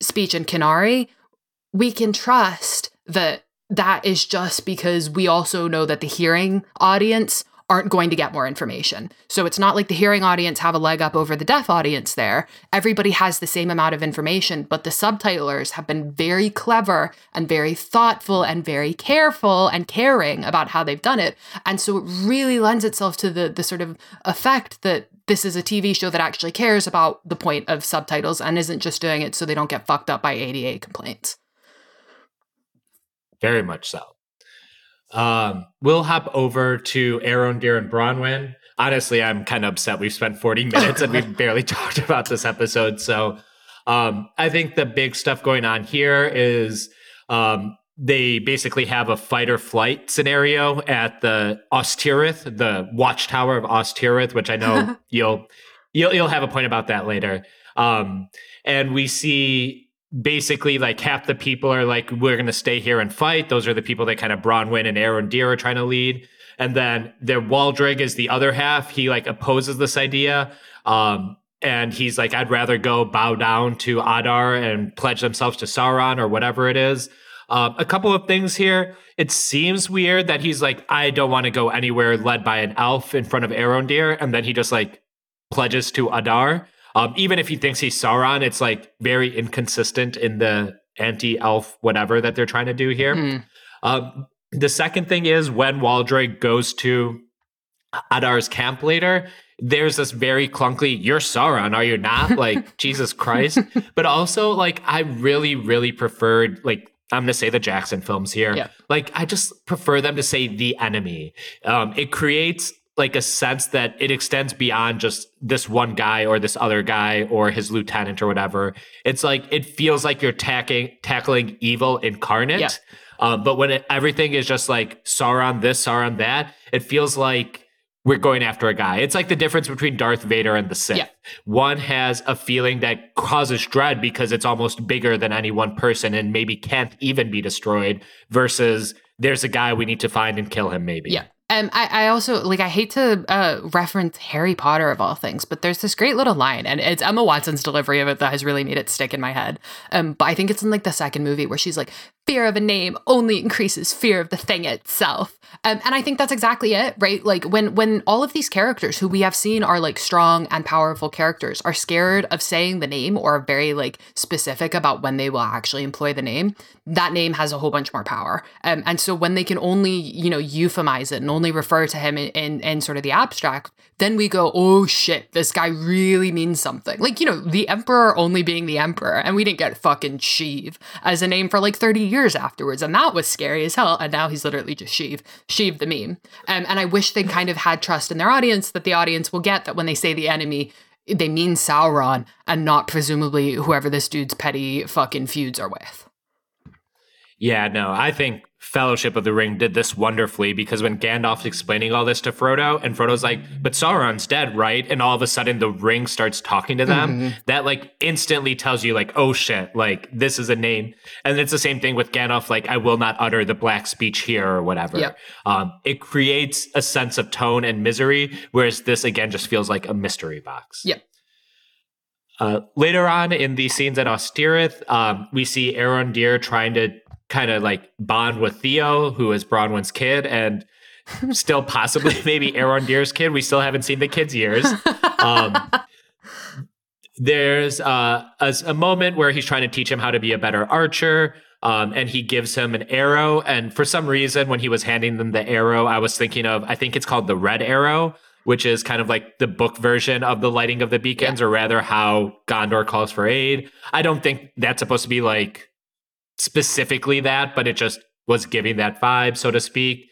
speech in Kenari we can trust that that is just because we also know that the hearing audience aren't going to get more information. So it's not like the hearing audience have a leg up over the deaf audience there. Everybody has the same amount of information, but the subtitlers have been very clever and very thoughtful and very careful and caring about how they've done it. And so it really lends itself to the the sort of effect that this is a TV show that actually cares about the point of subtitles and isn't just doing it so they don't get fucked up by ADA complaints. Very much so. Um, we'll hop over to Arondir and Bronwyn. Honestly, I'm kind of upset. We've spent 40 minutes and we've barely talked about this episode. So um, I think the big stuff going on here is um, they basically have a fight or flight scenario at the Ost Tirith, the watchtower of Ost Tirith, which I know you'll you'll you'll have a point about that later. Um, and we see basically like half the people are like, we're going to stay here and fight. Those are the people that kind of Bronwyn and Aaron Arondir are trying to lead. And then their Waldreg is the other half. He like opposes this idea. Um, and he's like, I'd rather go bow down to Adar and pledge themselves to Sauron or whatever it is. Um, a couple of things here. It seems weird that he's like, I don't want to go anywhere led by an elf in front of Arondir, and then he just like pledges to Adar. Um, even if he thinks he's Sauron, it's like very inconsistent in the anti-elf whatever that they're trying to do here. Mm. Um, the second thing is when Waldreg goes to Adar's camp later, there's this very clunky, you're Sauron, are you not? Like, Jesus Christ. But also, like, I really, really preferred, like, I'm going to say the Jackson films here. Yeah. Like, I just prefer them to say the enemy. Um, it creates like a sense that it extends beyond just this one guy or this other guy or his lieutenant or whatever. It's like it feels like you're tackling tackling evil incarnate. Yeah. Uh, but when it, everything is just like Sauron this, Sauron that, it feels like we're going after a guy. It's like the difference between Darth Vader and the Sith. Yeah. One has a feeling that causes dread because it's almost bigger than any one person and maybe can't even be destroyed, versus there's a guy we need to find and kill him, maybe. Yeah. Um, I, I also like I hate to uh, reference Harry Potter of all things, but there's this great little line, and it's Emma Watson's delivery of it that has really made it stick in my head. Um, but I think it's in like the second movie where she's like, "Fear of a name only increases fear of the thing itself," um, and I think that's exactly it, right? Like when when all of these characters who we have seen are like strong and powerful characters are scared of saying the name or are very like specific about when they will actually employ the name, that name has a whole bunch more power. Um, and so when they can only you know euphemize it and only refer to him in, in, in sort of the abstract, then we go, oh shit, this guy really means something. Like, you know, the emperor only being the emperor, and we didn't get fucking Sheev as a name for like 30 years afterwards. And that was scary as hell. And now he's literally just Sheev, Sheev the meme. Um, and I wish they kind of had trust in their audience that the audience will get that when they say the enemy, they mean Sauron and not presumably whoever this dude's petty fucking feuds are with. Yeah, no, I think Fellowship of the Ring did this wonderfully because when Gandalf's explaining all this to Frodo, and Frodo's like, "But Sauron's dead, right?" and all of a sudden the ring starts talking to them, mm-hmm. that like instantly tells you like, "Oh shit!" Like this is a name, and it's the same thing with Gandalf. Like, I will not utter the black speech here or whatever. Yep. Um, it creates a sense of tone and misery, whereas this again just feels like a mystery box. Yep. Uh, later on in the scenes at Ostirith, um, we see Aaron Arondir trying to kind of like bond with Theo, who is Bronwyn's kid, and still possibly maybe Arondir's kid. We still haven't seen the kid's years. Um, there's uh, a, a, moment where he's trying to teach him how to be a better archer. Um, and he gives him an arrow. And for some reason, when he was handing them the arrow, I was thinking of, I think it's called the red arrow, which is kind of like the book version of the lighting of the beacons, yeah. or rather how Gondor calls for aid. I don't think that's supposed to be like specifically that, but it just was giving that vibe, so to speak.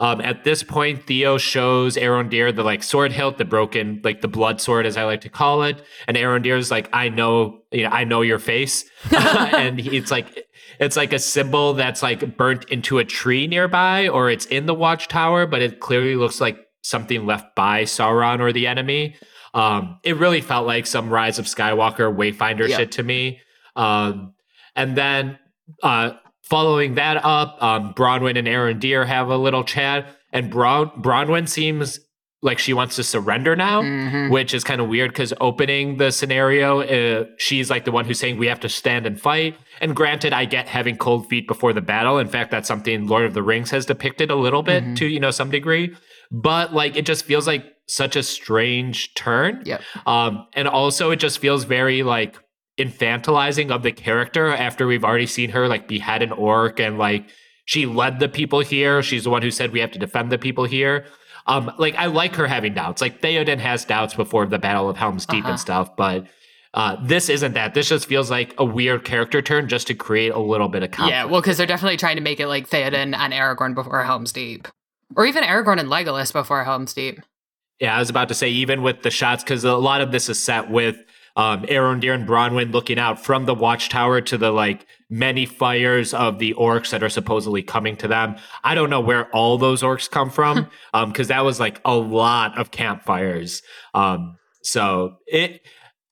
Um, at this point, Theo shows Arondir the like sword hilt, the broken, like the blood sword, as I like to call it. And Arondir's like, I know, you know, I know your face. and it's like, it's like a symbol that's like burnt into a tree nearby, or it's in the watchtower, but it clearly looks like something left by Sauron or the enemy. Um, it really felt like some Rise of Skywalker Wayfinder shit to me. Um, and then uh, following that up, um, Bronwyn and Arondir have a little chat, and Bron- Bronwyn seems like she wants to surrender now, mm-hmm. which is kind of weird because opening the scenario, uh, she's like the one who's saying we have to stand and fight. And granted, I get having cold feet before the battle. In fact, that's something Lord of the Rings has depicted a little bit mm-hmm. to you know some degree. But like it just feels like such a strange turn. Yeah. Um, and also it just feels very like infantilizing of the character after we've already seen her like behead an orc and like she led the people here. She's the one who said we have to defend the people here. Um, like I like her having doubts. Like Theoden has doubts before the Battle of Helm's Deep uh-huh. and stuff, but uh, this isn't that. This just feels like a weird character turn just to create a little bit of conflict. Yeah, well, because they're definitely trying to make it like Theoden and Aragorn before Helm's Deep, or even Aragorn and Legolas before Helm's Deep. Yeah, I was about to say even with the shots because a lot of this is set with um, Arondir and Bronwyn looking out from the watchtower to the like many fires of the orcs that are supposedly coming to them. I don't know where all those orcs come from because um, that was like a lot of campfires. Um, so it.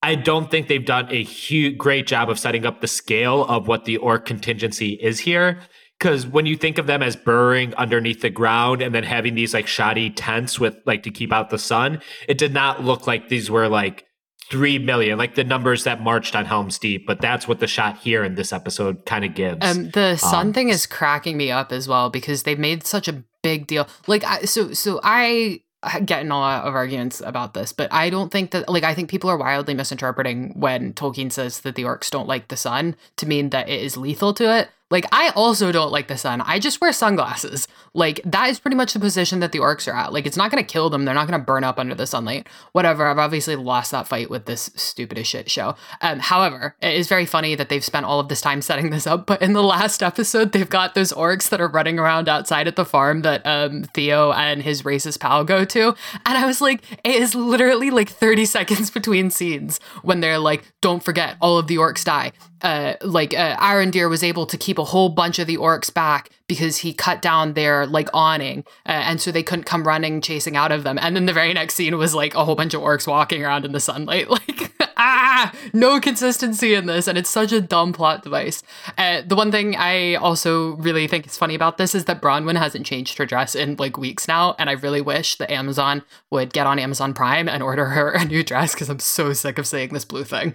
I don't think they've done a huge, great job of setting up the scale of what the orc contingency is here. Because when you think of them as burrowing underneath the ground and then having these like shoddy tents with like to keep out the sun, it did not look like these were like three million, like the numbers that marched on Helm's Deep, but that's what the shot here in this episode kind of gives. Um, the sun um, thing is cracking me up as well because they've made such a big deal. Like, I, so, so I get in a lot of arguments about this, but I don't think that like I think people are wildly misinterpreting when Tolkien says that the orcs don't like the sun to mean that it is lethal to it. Like, I also don't like the sun. I just wear sunglasses. Like, that is pretty much the position that the orcs are at. Like, it's not going to kill them. They're not going to burn up under the sunlight. Whatever. I've obviously lost that fight with this stupid as shit show. Um, however, it is very funny that they've spent all of this time setting this up. But in the last episode, they've got those orcs that are running around outside at the farm that um, Theo and his racist pal go to. And I was like, it is literally like 30 seconds between scenes when they're like, don't forget, all of the orcs die uh, like uh, Arondir was able to keep a whole bunch of the orcs back because he cut down their like awning, uh, and so they couldn't come running chasing out of them. And then the very next scene was like a whole bunch of orcs walking around in the sunlight, like ah, no consistency in this, and it's such a dumb plot device. Uh, the one thing I also really think is funny about this is that Bronwyn hasn't changed her dress in like weeks now, and I really wish that Amazon would get on Amazon Prime and order her a new dress because I'm so sick of seeing this blue thing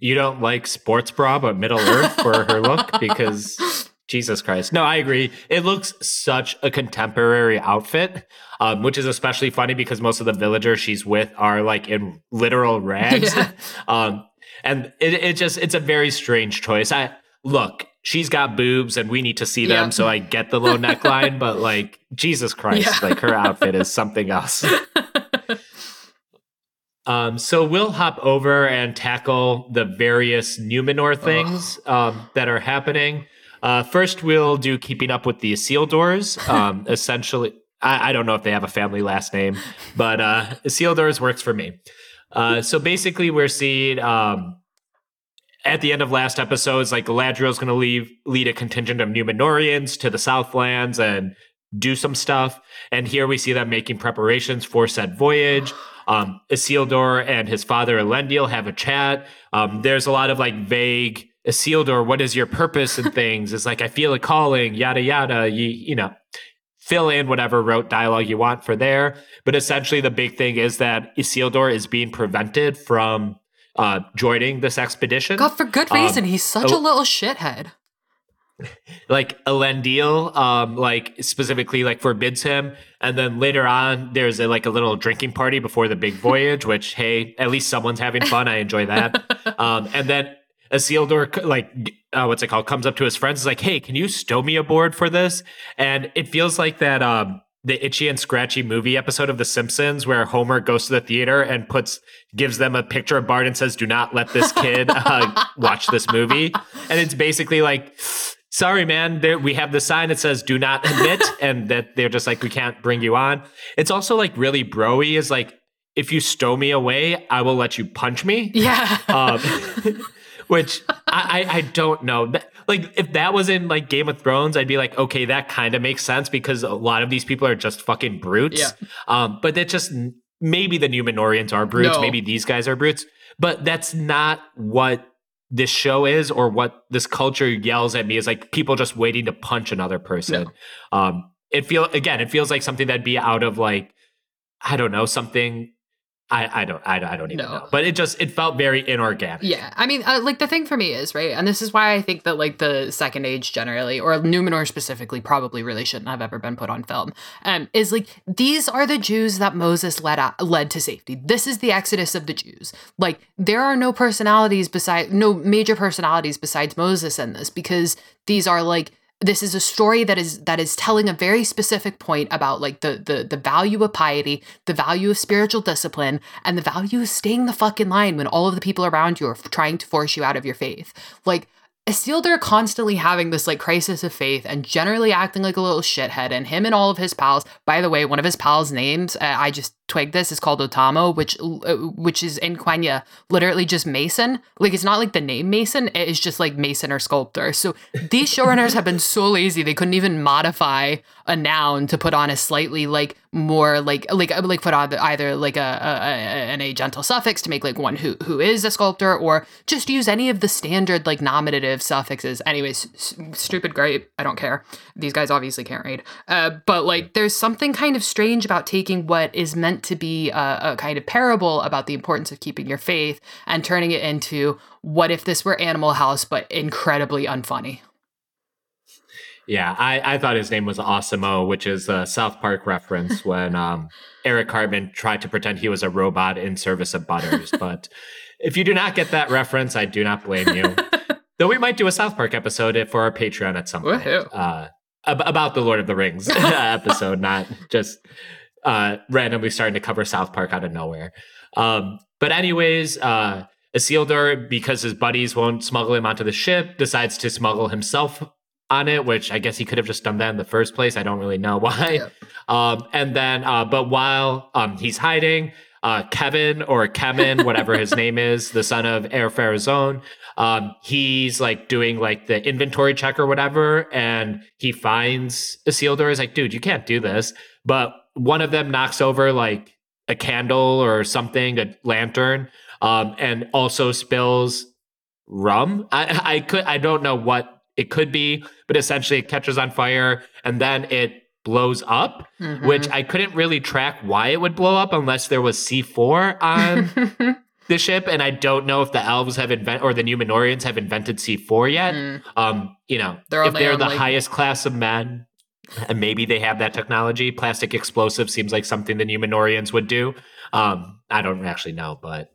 you don't like sports bra but Middle Earth for her look because Jesus Christ. No, I agree. It looks such a contemporary outfit, um, which is especially funny because most of the villagers she's with are like in literal rags. Yeah. Um, and it, it just it's a very strange choice. I look, she's got boobs and we need to see them, so I get the low neckline, but like Jesus Christ, yeah. like her outfit is something else. Um, so we'll hop over and tackle the various Numenor things um, that are happening. Uh, first, we'll do keeping up with the Isildurs. Um, essentially, I, I, don't know if they have a family last name, but uh, Isildurs works for me. Uh, so basically, we're seeing um, at the end of last episodes, like Galadriel's going to leave lead a contingent of Numenorians to the Southlands and do some stuff. And here we see them making preparations for said voyage. Um, Isildur and his father Elendil have a chat. Um, there's a lot of like vague Isildur, what is your purpose and things? It's like I feel a calling, yada yada. You you know, fill in whatever rote dialogue you want for there. But essentially, the big thing is that Isildur is being prevented from uh, joining this expedition. God, for good Um, reason. He's such a oh- little shithead. Like Elendil, um, like specifically like forbids him, and then later on there's a, like a little drinking party before the big voyage, which hey, at least someone's having fun. I enjoy that. um, and then Isildur, like uh, what's it called, comes up to his friends, is like, hey, can you stow me aboard for this? And it feels like that um the itchy and scratchy movie episode of The Simpsons where Homer goes to the theater and puts gives them a picture of Bart and says, "Do not let this kid uh, watch this movie." And it's basically like, "Sorry, man, there, we have the sign that says do not admit," and that they're just like, "We can't bring you on." It's also like really broy. Is like, if you stow me away, I will let you punch me Yeah. um, which I, I I don't know. Like if that was in like Game of Thrones, I'd be like, okay, that kind of makes sense because a lot of these people are just fucking brutes. Yeah. Um, but that just maybe the Numenorians are brutes, No. maybe these guys are brutes, but that's not what this show is or what this culture yells at me is like people just waiting to punch another person. Um, it feel again, it feels like something that'd be out of like I don't know something. I, I don't I, I don't even No. know, but it just it felt very inorganic. Yeah, I mean, uh, like the thing for me is right, and this is why I think that like the Second Age generally, or Numenor specifically, probably really shouldn't have ever been put on film. Um, is like these are the Jews that Moses led out, led to safety. This is the exodus of the Jews. Like there are no personalities beside, no major personalities besides Moses in this because these are like this is a story that is that is telling a very specific point about like the the the value of piety, the value of spiritual discipline, and the value of staying the fuck in line when all of the people around you are trying to force you out of your faith. Like Isildur constantly having this like crisis of faith and generally acting like a little shithead, and him and all of his pals. By the way, one of his pals' names uh, I just twigged this is called Ontamo, which uh, which is in Quenya literally just Mason. Like it's not like the name Mason; it is just like Mason or sculptor. So these showrunners have been so lazy they couldn't even modify a noun to put on a slightly like more like like like put on either like a, a, a an a gentle suffix to make like one who who is a sculptor or just use any of the standard like nominative suffixes. Anyways s- stupid great i don't care. These guys obviously can't read. Uh, but like there's something kind of strange about taking what is meant to be a, a kind of parable about the importance of keeping your faith and turning it into what if this were animal house but incredibly unfunny Yeah, I, I thought his name was AWESOM-O, which is a South Park reference when um, Eric Cartman tried to pretend he was a robot in service of Butters. but if you do not get that reference, I do not blame you. Though we might do a South Park episode for our Patreon at some point uh, ab- about the Lord of the Rings episode, not just uh, randomly starting to cover South Park out of nowhere. Um, but anyways, uh, Isildur, because his buddies won't smuggle him onto the ship, decides to smuggle himself on it, which I guess he could have just done that in the first place. I don't really know why. Yep. Um, and then, uh, but while um, he's hiding, uh, Kevin or Kemen, whatever his name is, the son of Ar-Pharazôn, um, he's like doing like the inventory check or whatever, and he finds Isildur. He's like, dude, you can't do this. But one of them knocks over like a candle or something, a lantern, um, and also spills rum. I, I could, I don't know what it could be, but essentially it catches on fire and then it blows up, Mhm. which I couldn't really track why it would blow up unless there was C4 on the ship. And I don't know if the elves have invented or the Numenorians have invented C4 yet. Mm. Um, you know, They're if they're the like- highest class of men, and maybe they have that technology. Plastic explosive seems like something the Numenorians would do. Um, I don't actually know, but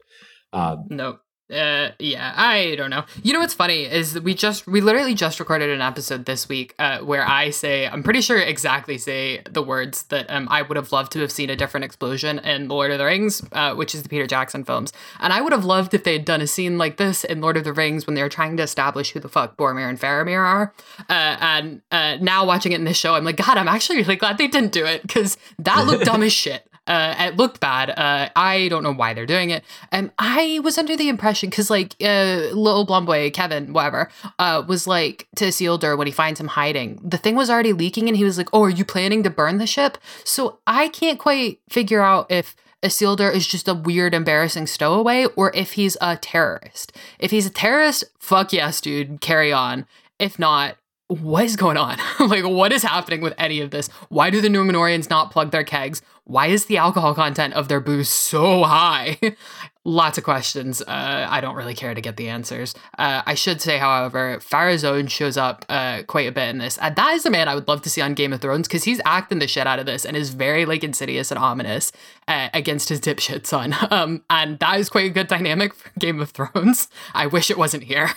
um, Nope. Uh, yeah, I don't know. You know what's funny is that we just we literally just recorded an episode this week uh, where I say I'm pretty sure exactly say the words that um I would have loved to have seen a different explosion in Lord of the Rings, uh, which is the Peter Jackson films, and I would have loved if they had done a scene like this in Lord of the Rings when they were trying to establish who the fuck Boromir and Faramir are. Uh, and uh, now watching it in this show, I'm like, God, I'm actually really glad they didn't do it because that looked dumb as shit. Uh, it looked bad. Uh, I don't know why they're doing it. Um, I was under the impression because like uh, little blonde boy Kevin, whatever, uh, was like to Isildur when he finds him hiding. The thing was already leaking, and he was like, "Oh, are you planning to burn the ship?" So I can't quite figure out if Isildur is just a weird, embarrassing stowaway or if he's a terrorist. If he's a terrorist, fuck yes, dude, carry on. If not, what is going on? like, what is happening with any of this? Why do the Numenorians not plug their kegs? Why is the alcohol content of their booze so high? lots of questions. Uh, I don't really care to get the answers. Uh, I should say, however, Pharazôn shows up uh, quite a bit in this. And that is a man I would love to see on Game of Thrones because he's acting the shit out of this and is very like insidious and ominous uh, against his dipshit son. Um, and that is quite a good dynamic for Game of Thrones. I wish it wasn't here.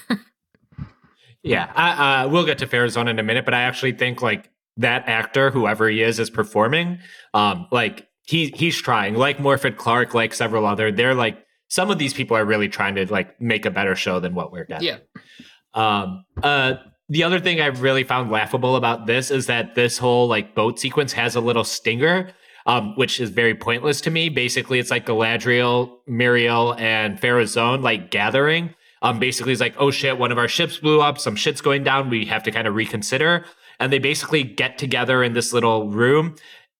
Yeah, I, uh, we'll get to Pharazôn in a minute, but I actually think like that actor, whoever he is, is performing. Um, like he he's trying, like Morfydd Clark, like several other. They're like some of these people are really trying to like make a better show than what we're getting. Yeah. Um. Uh. The other thing I've really found laughable about this is that this whole like boat sequence has a little stinger, um, which is very pointless to me. Basically, it's like Galadriel, Míriel, and Pharazôn like gathering. Um, basically, it's like, oh shit, one of our ships blew up, some shit's going down. We have to kind of reconsider and they basically get together in this little room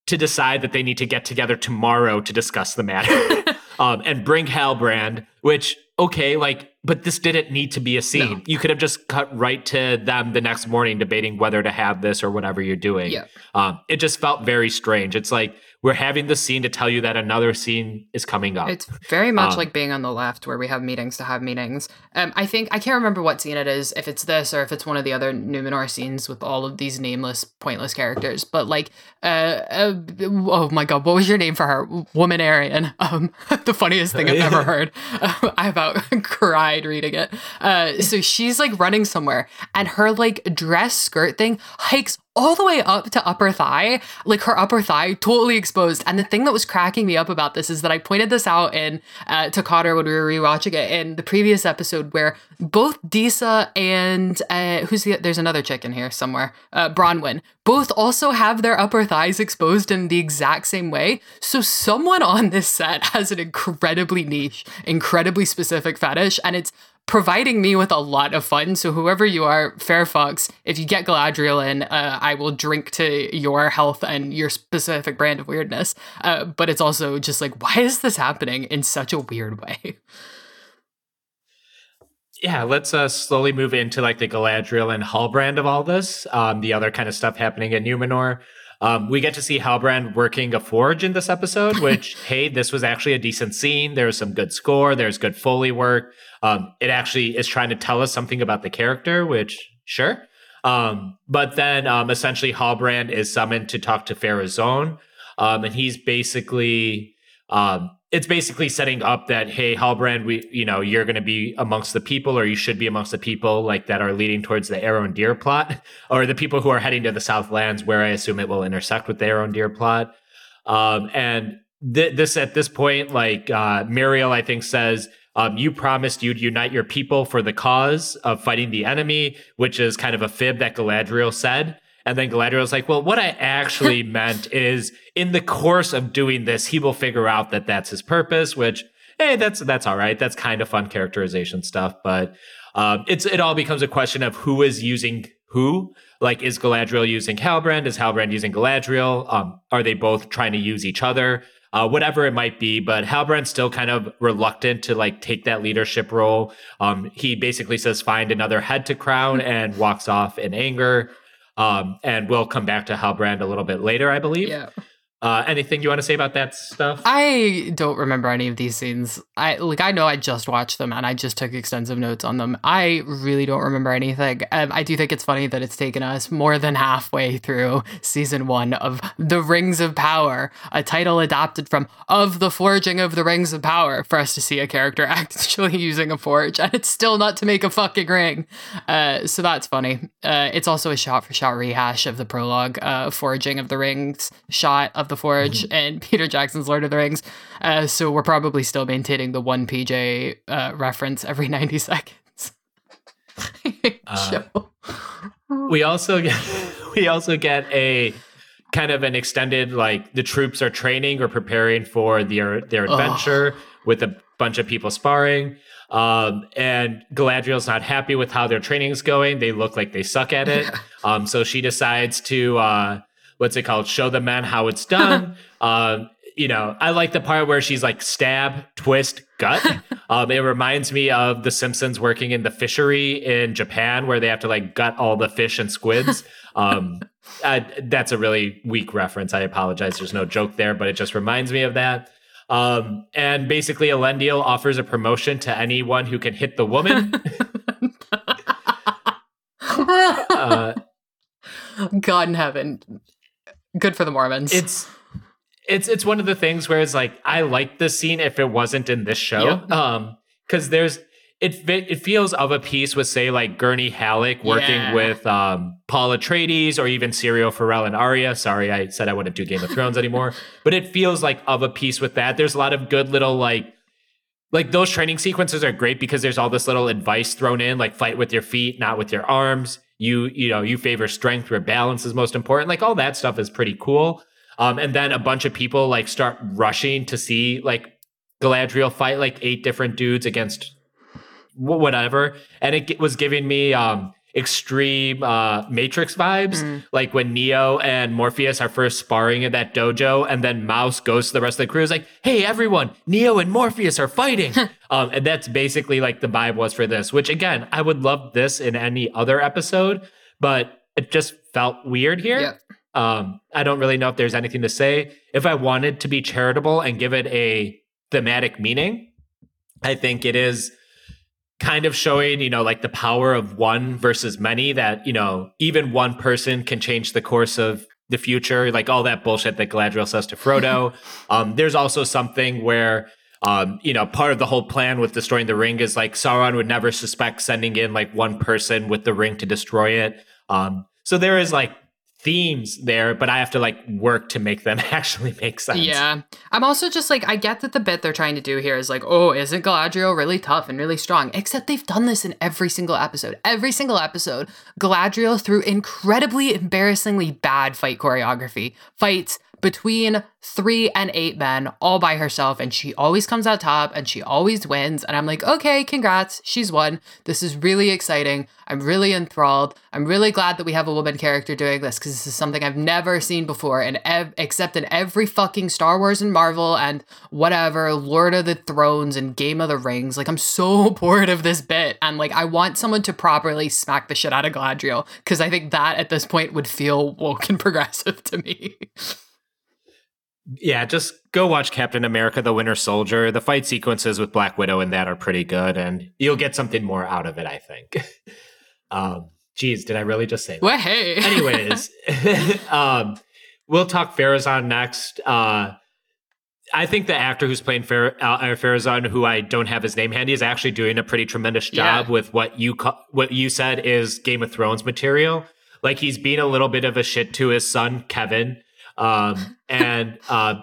to decide that they need to get together tomorrow to discuss the matter um, and bring Halbrand, which okay, like, but this didn't need to be a scene. No. You could have just cut right to them the next morning debating whether to have this or whatever you're doing. Yeah. Um, it just felt very strange. It's like we're having the scene to tell you that another scene is coming up. It's very much um, like being on the left where we have meetings to have meetings. Um, I think I can't remember what scene it is, if it's this or if it's one of the other Numenor scenes with all of these nameless, pointless characters. But like, uh, uh oh my god, what was your name for her? Woman Arryn. Um, the funniest thing I've ever heard. Uh, I about cried reading it. Uh, so she's like running somewhere, and her like dress skirt thing hikes all the way up to upper thigh, like her upper thigh totally exposed. And the thing that was cracking me up about this is that I pointed this out in uh, to Cotter when we were rewatching it in the previous episode, where both Disa and uh, who's the there's another chick in here somewhere, uh, Bronwyn, both also have their upper thighs exposed in the exact same way. So someone on this set has an incredibly niche, incredibly specific fetish, and it's providing me with a lot of fun. So whoever you are, Fairfox, if you get Galadriel in, uh, I will drink to your health and your specific brand of weirdness. Uh, but it's also just like, why is this happening in such a weird way? Yeah, let's uh, slowly move into like the Galadriel and Hull Halbrand of all this. Um, the other kind of stuff happening in Numenor. Um, we get to see Halbrand working a forge in this episode, which, hey, this was actually a decent scene. There's some good score, there's good Foley work. Um, it actually is trying to tell us something about the character, which, sure. Um, but then um, essentially, Halbrand is summoned to talk to Pharazôn. Um, and he's basically um, it's basically setting up that hey halbrand we you know you're going to be amongst the people or you should be amongst the people like that are leading towards the Arondir plot or the people who are heading to the southlands where i assume it will intersect with the Arondir plot. Um, and th- this at this point like uh, Míriel i think says um, you promised you'd unite your people for the cause of fighting the enemy which is kind of a fib that galadriel said and then Galadriel was like, well, what I actually meant is in the course of doing this, he will figure out that that's his purpose, which, hey, that's, that's all right. That's kind of fun characterization stuff. But, um, it's, it all becomes a question of who is using who. Like, is Galadriel using Halbrand? Is Halbrand using Galadriel? Um, are they both trying to use each other? Uh, whatever it might be, but Halbrand's still kind of reluctant to like take that leadership role. Um, he basically says, find another head to crown and walks off in anger. Um, and we'll come back to Halbrand a little bit later, I believe. Yeah. Uh, anything you want to say about that stuff? I don't remember any of these scenes. I like I know I just watched them and I just took extensive notes on them. I really don't remember anything. Um, I do think it's funny that it's taken us more than halfway through season one of The Rings of Power, a title adapted from Of the Forging of the Rings of Power, for us to see a character actually using a forge, and it's still not to make a fucking ring. Uh, so that's funny. Uh, it's also a shot for shot rehash of the prologue, uh, Forging of the Rings shot of the Forge mm-hmm. and Peter Jackson's Lord of the Rings. Uh, so we're probably still maintaining the one PJ uh, reference every 90 seconds. uh, we also get we also get a kind of an extended like the troops are training or preparing for their their adventure with a bunch of people sparring. Um, and Galadriel's not happy with how their training is going. They look like they suck at it. Um, so she decides to uh, what's it called? Show the man how it's done. um, you know, I like the part where she's like stab, twist, gut. um, it reminds me of The Simpsons working in the fishery in Japan, where they have to like gut all the fish and squids. Um, I, that's a really weak reference. I apologize. There's no joke there, but it just reminds me of that. Um, and basically, Elendil offers a promotion to anyone who can hit the woman. uh, God in heaven. Good for the Mormons. it's it's it's one of the things where it's like I like this scene if it wasn't in this show. Yep. Um, because there's it it feels of a piece with say like Gurney Halleck working Yeah. with um Paul Atreides or even Syrio Forel and Arya. Sorry, I said I wouldn't do Game of Thrones anymore, but it feels like of a piece with that. There's a lot of good little like like those training sequences are great because there's all this little advice thrown in like fight with your feet not with your arms you you know you favor strength where balance is most important like all that stuff is pretty cool. Um and then a bunch of people like start rushing to see like galadriel fight like eight different dudes against whatever. And it was giving me um extreme uh matrix vibes Mm. like when neo and morpheus are first sparring in that dojo and then mouse goes to the rest of the crew is like hey everyone neo and morpheus are fighting um and that's basically like the vibe was for this which again i would love this in any other episode but it just felt weird here Yep. um i don't really know if there's anything to say if i wanted to be charitable and give it a thematic meaning i think it is kind of showing, you know, like the power of one versus many that, you know, even one person can change the course of the future, like all that bullshit that Galadriel says to Frodo. um, there's also something where, um, you know, part of the whole plan with destroying the ring is like Sauron would never suspect sending in like one person with the ring to destroy it. Um, so there is like themes there, but I have to like work to make them actually make sense. Yeah. I'm also just like, I get that the bit they're trying to do here is like, oh, isn't Galadriel really tough and really strong? Except they've done this in every single episode. Every single episode, Galadriel, through incredibly embarrassingly bad fight choreography, fights between three and eight men all by herself and she always comes out top and she always wins. And i'm like okay congrats she's won. This is really exciting. I'm really enthralled. I'm really glad that we have a woman character doing this because this is something i've never seen before and ev- except in every fucking star wars and marvel and whatever lord of the thrones and game of the rings. Like i'm so bored of this bit and like i want someone to properly smack the shit out of galadriel because i think that at this point would feel woke and progressive to me Yeah, just go watch Captain America the Winter Soldier. The fight sequences with Black Widow and that are pretty good, and you'll get something more out of it, I think. um, geez, did I really just say that? well hey Anyways, um, we'll talk Pharazôn next. Uh, I think the actor who's playing Fer- uh, uh, Pharazôn, who I don't have his name handy, is actually doing a pretty tremendous job Yeah. with what you what you said is Game of Thrones material. Like he's being a little bit of a shit to his son Kevin, um, and uh,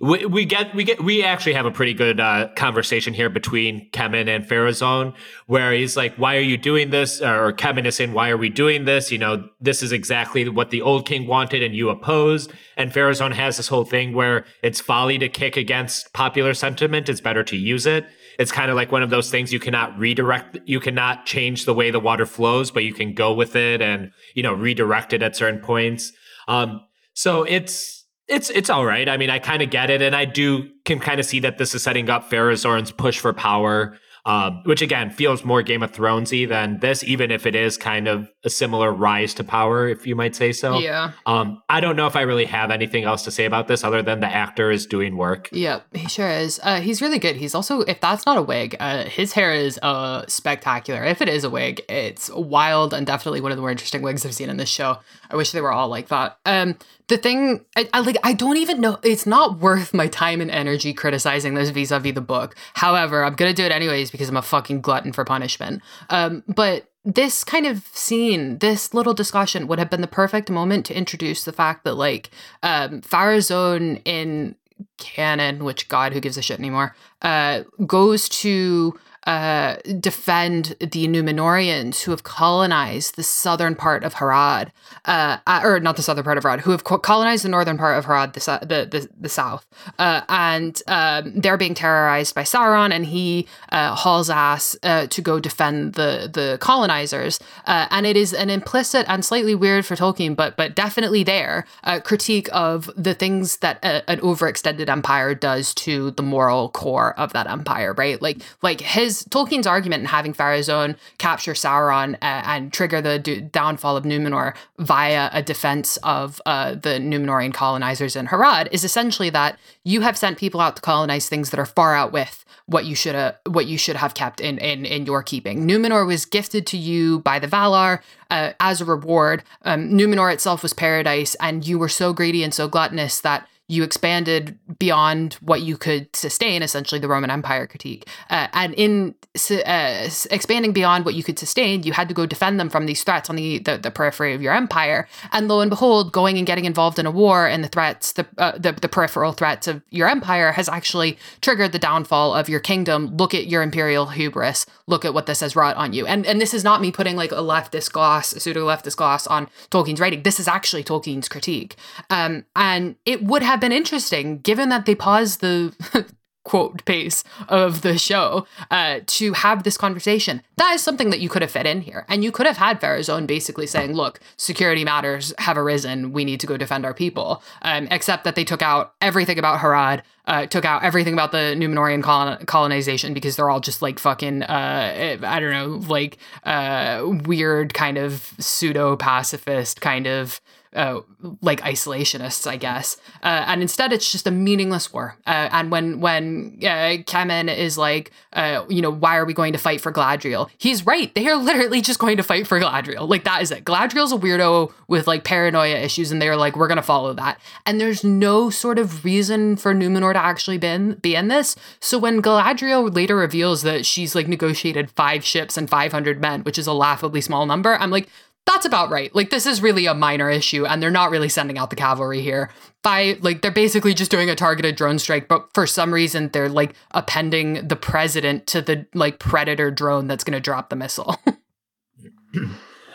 we, we get we get we actually have a pretty good uh, conversation here between Kevin and Pharazôn, where he's like, "Why are you doing this?" Or Kevin is saying, "Why are we doing this?" You know, this is exactly what the old king wanted, and you opposed. And Pharazôn has this whole thing where it's folly to kick against popular sentiment; it's better to use it. It's kind of like one of those things you cannot redirect, you cannot change the way the water flows, but you can go with it and you know redirect it at certain points. Um, so it's it's it's all right. I mean, I kind of get it, and I do can kind of see that this is setting up Pharazôn's push for power, um, which again feels more Game of Thronesy than this, even if it is kind of a similar rise to power, if you might say so. yeah Um, I don't know if I really have anything else to say about this other than the actor is doing work. Yep, he sure is. Uh, he's really good. He's also, if that's not a wig, uh, his hair is uh, spectacular. If it is a wig, it's wild and definitely one of the more interesting wigs I've seen in this show. I wish they were all like that. Um, the thing, I, I like, I don't even know. It's not worth my time and energy criticizing this vis-a-vis the book. However, I'm gonna do it anyways because I'm a fucking glutton for punishment. Um, but this kind of scene, this little discussion would have been the perfect moment to introduce the fact that like um Pharazôn in canon, which God who gives a shit anymore, uh goes to uh defend the Numenorians who have colonized the southern part of Harad, uh, uh, or not the southern part of Harad, who have co- colonized the northern part of Harad, the the the, the south, uh, and um, they're being terrorized by Sauron, and he uh, hauls ass to go defend the the colonizers, and it is an implicit and slightly weird for Tolkien, but but definitely there critique of the things that a, an overextended empire does to the moral core of that empire, right? Like like his his Tolkien's argument in having Pharazôn capture Sauron uh, and trigger the d- downfall of Numenor via a defense of uh, the Numenorean colonizers in Harad is essentially that you have sent people out to colonize things that are far out with what you should have what you should have kept in in in your keeping. Numenor was gifted to you by the Valar uh, as a reward. Um, Numenor itself was paradise, and you were so greedy and so gluttonous that you expanded beyond what you could sustain, essentially the Roman Empire critique. Uh, and in uh, expanding beyond what you could sustain, you had to go defend them from these threats on the, the, the, periphery of your empire. And lo and behold, going and getting involved in a war and the threats, the, uh, the, the peripheral threats of your empire has actually triggered the downfall of your kingdom. Look at your imperial hubris. Look at what this has wrought on you. And, and this is not me putting like a leftist gloss, a pseudo leftist gloss on Tolkien's writing. This is actually Tolkien's critique. Um, and it would have been interesting, given that they paused the quote pace of the show uh, to have this conversation. That is something that you could have fit in here. And you could have had Pharazôn basically saying, look, security matters have arisen. We need to go defend our people. Um, except that they took out everything about Harad, uh, took out everything about the Numenorian colon- colonization because they're all just like fucking, uh, I don't know, like uh, weird kind of pseudo pacifist kind of uh, like isolationists, I guess. Uh, and instead, it's just a meaningless war. Uh, and when when uh, is like, uh, you know, why are we going to fight for Galadriel? He's right. They are literally just going to fight for Galadriel. Like that is it. Galadriel's a weirdo with like paranoia issues, and they're like, we're gonna follow that. And there's no sort of reason for Numenor to actually be in, be in this. So when Galadriel later reveals that she's like negotiated five ships and 500 men, which is a laughably small number, I'm like, that's about right. Like this is really a minor issue and they're not really sending out the cavalry here. By like they're basically just doing a targeted drone strike, but for some reason they're like appending the president to the like predator drone that's going to drop the missile.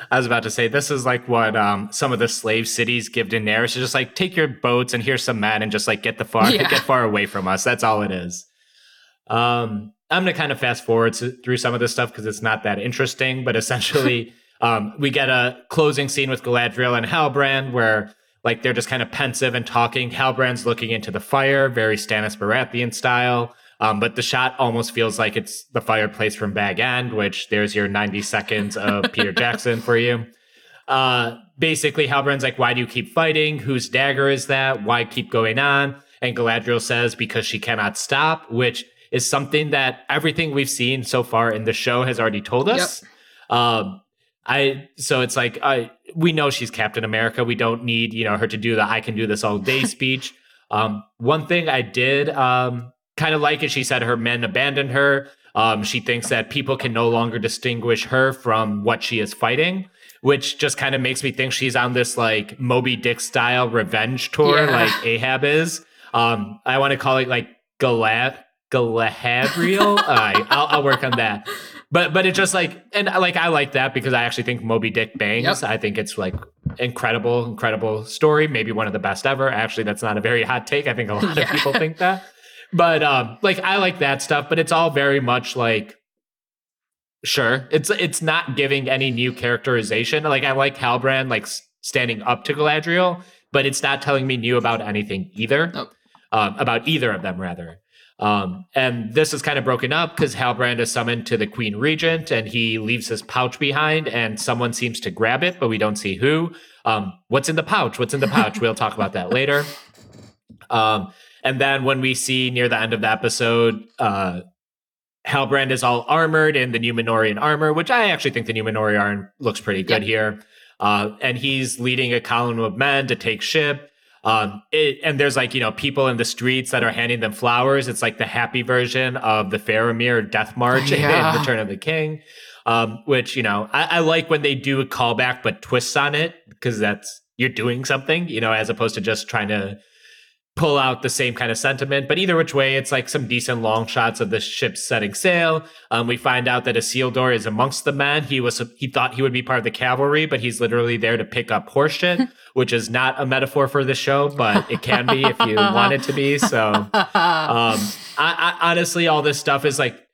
I was about to say this is like what um, some of the slave cities give Daenerys. Just like take your boats and here's some men and just like get the far yeah. get far away from us. That's all it is. Um, I'm gonna kind of fast forward through some of this stuff because it's not that interesting, but essentially. Um, we get a closing scene with Galadriel and Halbrand where like they're just kind of pensive and talking. Halbrand's looking into the fire, very Stannis Baratheon style. Um, but the shot almost feels like it's the fireplace from Bag End, which there's your 90 seconds of Peter Jackson for you. Uh, basically, Halbrand's like, why do you keep fighting? Whose dagger is that? Why keep going on? And Galadriel says, because she cannot stop, which is something that everything we've seen so far in the show has already told us. Yep. Um, I so it's like I we know she's Captain America. We don't need you know her to do the I can do this all day speech. Um, one thing I did um, kind of like is she said her men abandoned her. Um, she thinks that people can no longer distinguish her from what she is fighting, which just kind of makes me think she's on this like Moby Dick style revenge tour, yeah. like Ahab is. Um, I want to call it like Galad Galadriel. uh, I'll, I'll work on that but but it's just like and like I like that because I actually think Moby Dick bangs. Yep. I think it's like incredible, incredible story. Maybe one of the best ever. Actually, that's not a very hot take. I think a lot yeah. of people think that. But um, like I like that stuff. But it's all very much like sure. It's it's not giving any new characterization. Like I like Halbrand like standing up to Galadriel, but it's not telling me new about anything either. Nope. Um, about either of them rather. Um, and this is kind of broken up because Halbrand is summoned to the Queen Regent and he leaves his pouch behind and someone seems to grab it, but we don't see who. Um, what's in the pouch? What's in the pouch? we'll talk about that later. Um, and then when we see near the end of the episode, uh, Halbrand is all armored in the Numenorian armor, which I actually think the Numenorian armor looks pretty good yep. here. Uh, and he's leading a column of men to take ship. Um, it, and there's like, you know, people in the streets that are handing them flowers. It's like the happy version of the Faramir Death March yeah. in Return of the King, um, which, you know, I, I like when they do a callback but twists on it because that's, you're doing something, you know, as opposed to just trying to pull out the same kind of sentiment. But either which way, it's like some decent long shots of the ship setting sail. Um, we find out that Isildur is amongst the men. He was he thought he would be part of the cavalry, but he's literally there to pick up horseshit, which is not a metaphor for the show, but it can be if you want it to be. So, um, I, I, honestly, all this stuff is like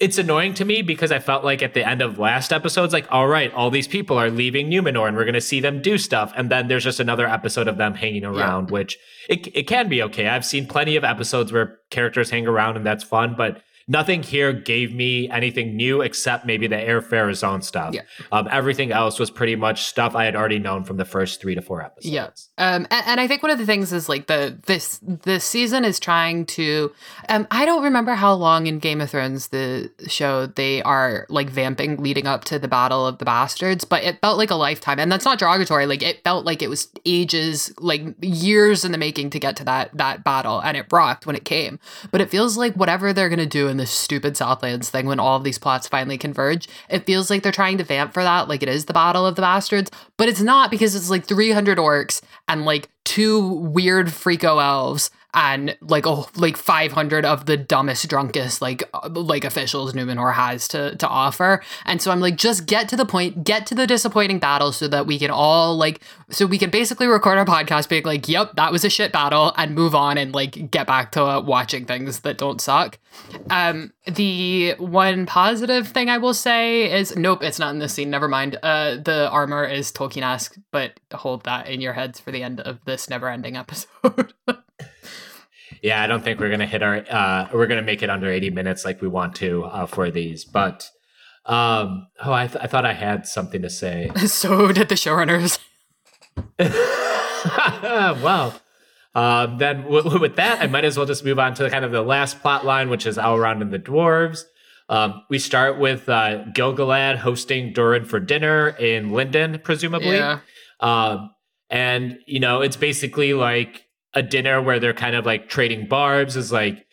it's annoying to me because I felt like at the end of last episode, it's like, all right, all these people are leaving Numenor and we're going to see them do stuff. And then there's just another episode of them hanging around, yeah. which it, it can be okay. I've seen plenty of episodes where characters hang around and that's fun, but nothing here gave me anything new except maybe the Ar-Pharazôn stuff. Yeah. Um, everything else was pretty much stuff I had already known from the first three to four episodes. Yeah. Um, and, and, I think one of the things is like the this this season is trying to. Um, I don't remember how long in Game of Thrones the show they are like vamping leading up to the Battle of the Bastards, but it felt like a lifetime, and that's not derogatory. Like it felt like it was ages, like years in the making to get to that that battle, and it rocked when it came. But it feels like whatever they're gonna do in this stupid Southlands thing when all of these plots finally converge, it feels like they're trying to vamp for that, like it is the Battle of the Bastards, but it's not because it's like 300 orcs and like two weird freako elves and like oh like 500 of the dumbest drunkest like uh, like officials Numenor has to to offer. And so I'm like just get to the point get to the disappointing battle so that we can all like so we can basically record our podcast being like yep that was a shit battle and move on and like get back to uh, watching things that don't suck. Um the one positive thing I will say is nope it's not in this scene never mind. Uh the armor is Tolkien-esque but hold that in your heads for the end of this never ending episode yeah, I don't think we're gonna hit our. Uh, we're gonna make it under eighty minutes like we want to uh, for these. But um, oh, I, th- I thought I had something to say. so did the showrunners. well, um, then w- with that, I might as well just move on to kind of the last plot line, which is Elrond and the dwarves. Um, we start with uh, Gil-galad hosting Durin for dinner in Lindon, presumably. Yeah. Um, and you know, it's basically like a dinner where they're kind of like trading barbs is like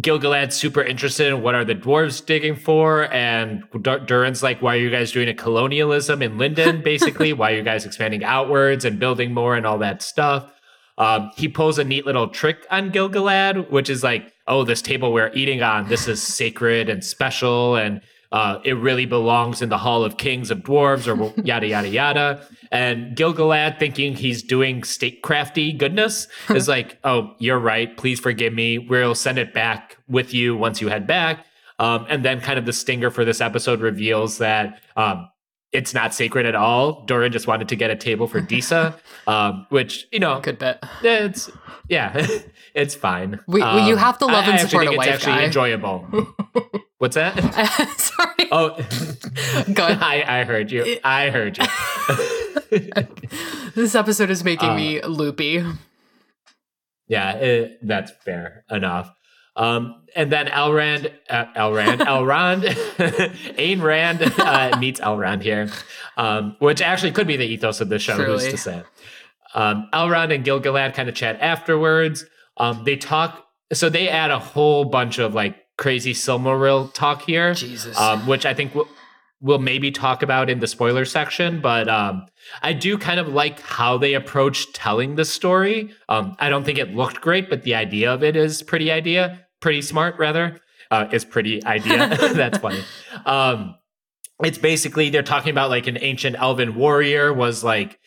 Gil-galad's super interested in what are the dwarves digging for, and Dur- Durin's like, why are you guys doing a colonialism in Lindon? Basically, why are you guys expanding outwards and building more and all that stuff? Um, he pulls a neat little trick on Gil-galad, which is like, oh, this table we're eating on, this is sacred and special, and uh, it really belongs in the Hall of Kings of Dwarves, or yada yada yada. And Gil-galad, thinking he's doing statecrafty goodness, is like, "Oh, you're right. Please forgive me. We'll send it back with you once you head back." Um, and then, kind of the stinger for this episode reveals that um, it's not sacred at all. Durin just wanted to get a table for Disa, um, which you know, good bit. It's yeah, it's fine. We, um, you have to love and support a wife It's actually guy. enjoyable. What's that? Sorry. Oh, good. I, I heard you. I heard you. this episode is making Uh, me loopy. yeah, it, that's fair enough. Um, and then Elrond, uh, Elrond, Elrond, Ayn Rand uh, meets Elrond here, um, which actually could be the ethos of the show. Who's to say? Um, Elrond and Gil-galad kind of chat afterwards. Um, they talk, so they add a whole bunch of like crazy Silmaril talk here. Jesus. um, which I think we'll, we'll maybe talk about in the spoiler section. But um, I do kind of like how they approach telling the story. Um, I don't think it looked great, but the idea of it is pretty idea, pretty smart rather. Uh, is pretty idea. That's funny. Um, it's basically they're talking about like an ancient elven warrior was like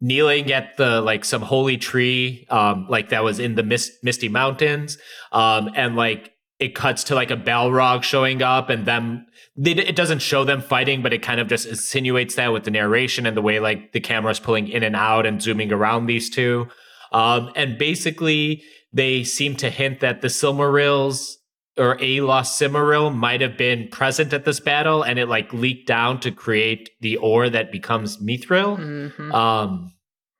kneeling at the like some holy tree um like that was in the mist, misty mountains um and like it cuts to like a balrog showing up and them they, it doesn't show them fighting but it kind of just insinuates that with the narration and the way like the camera's pulling in and out and zooming around these two um and basically they seem to hint that the silmarils or a lost Silmaril might have been present at this battle and it like leaked down to create the ore that becomes Mithril. Mhm. Um,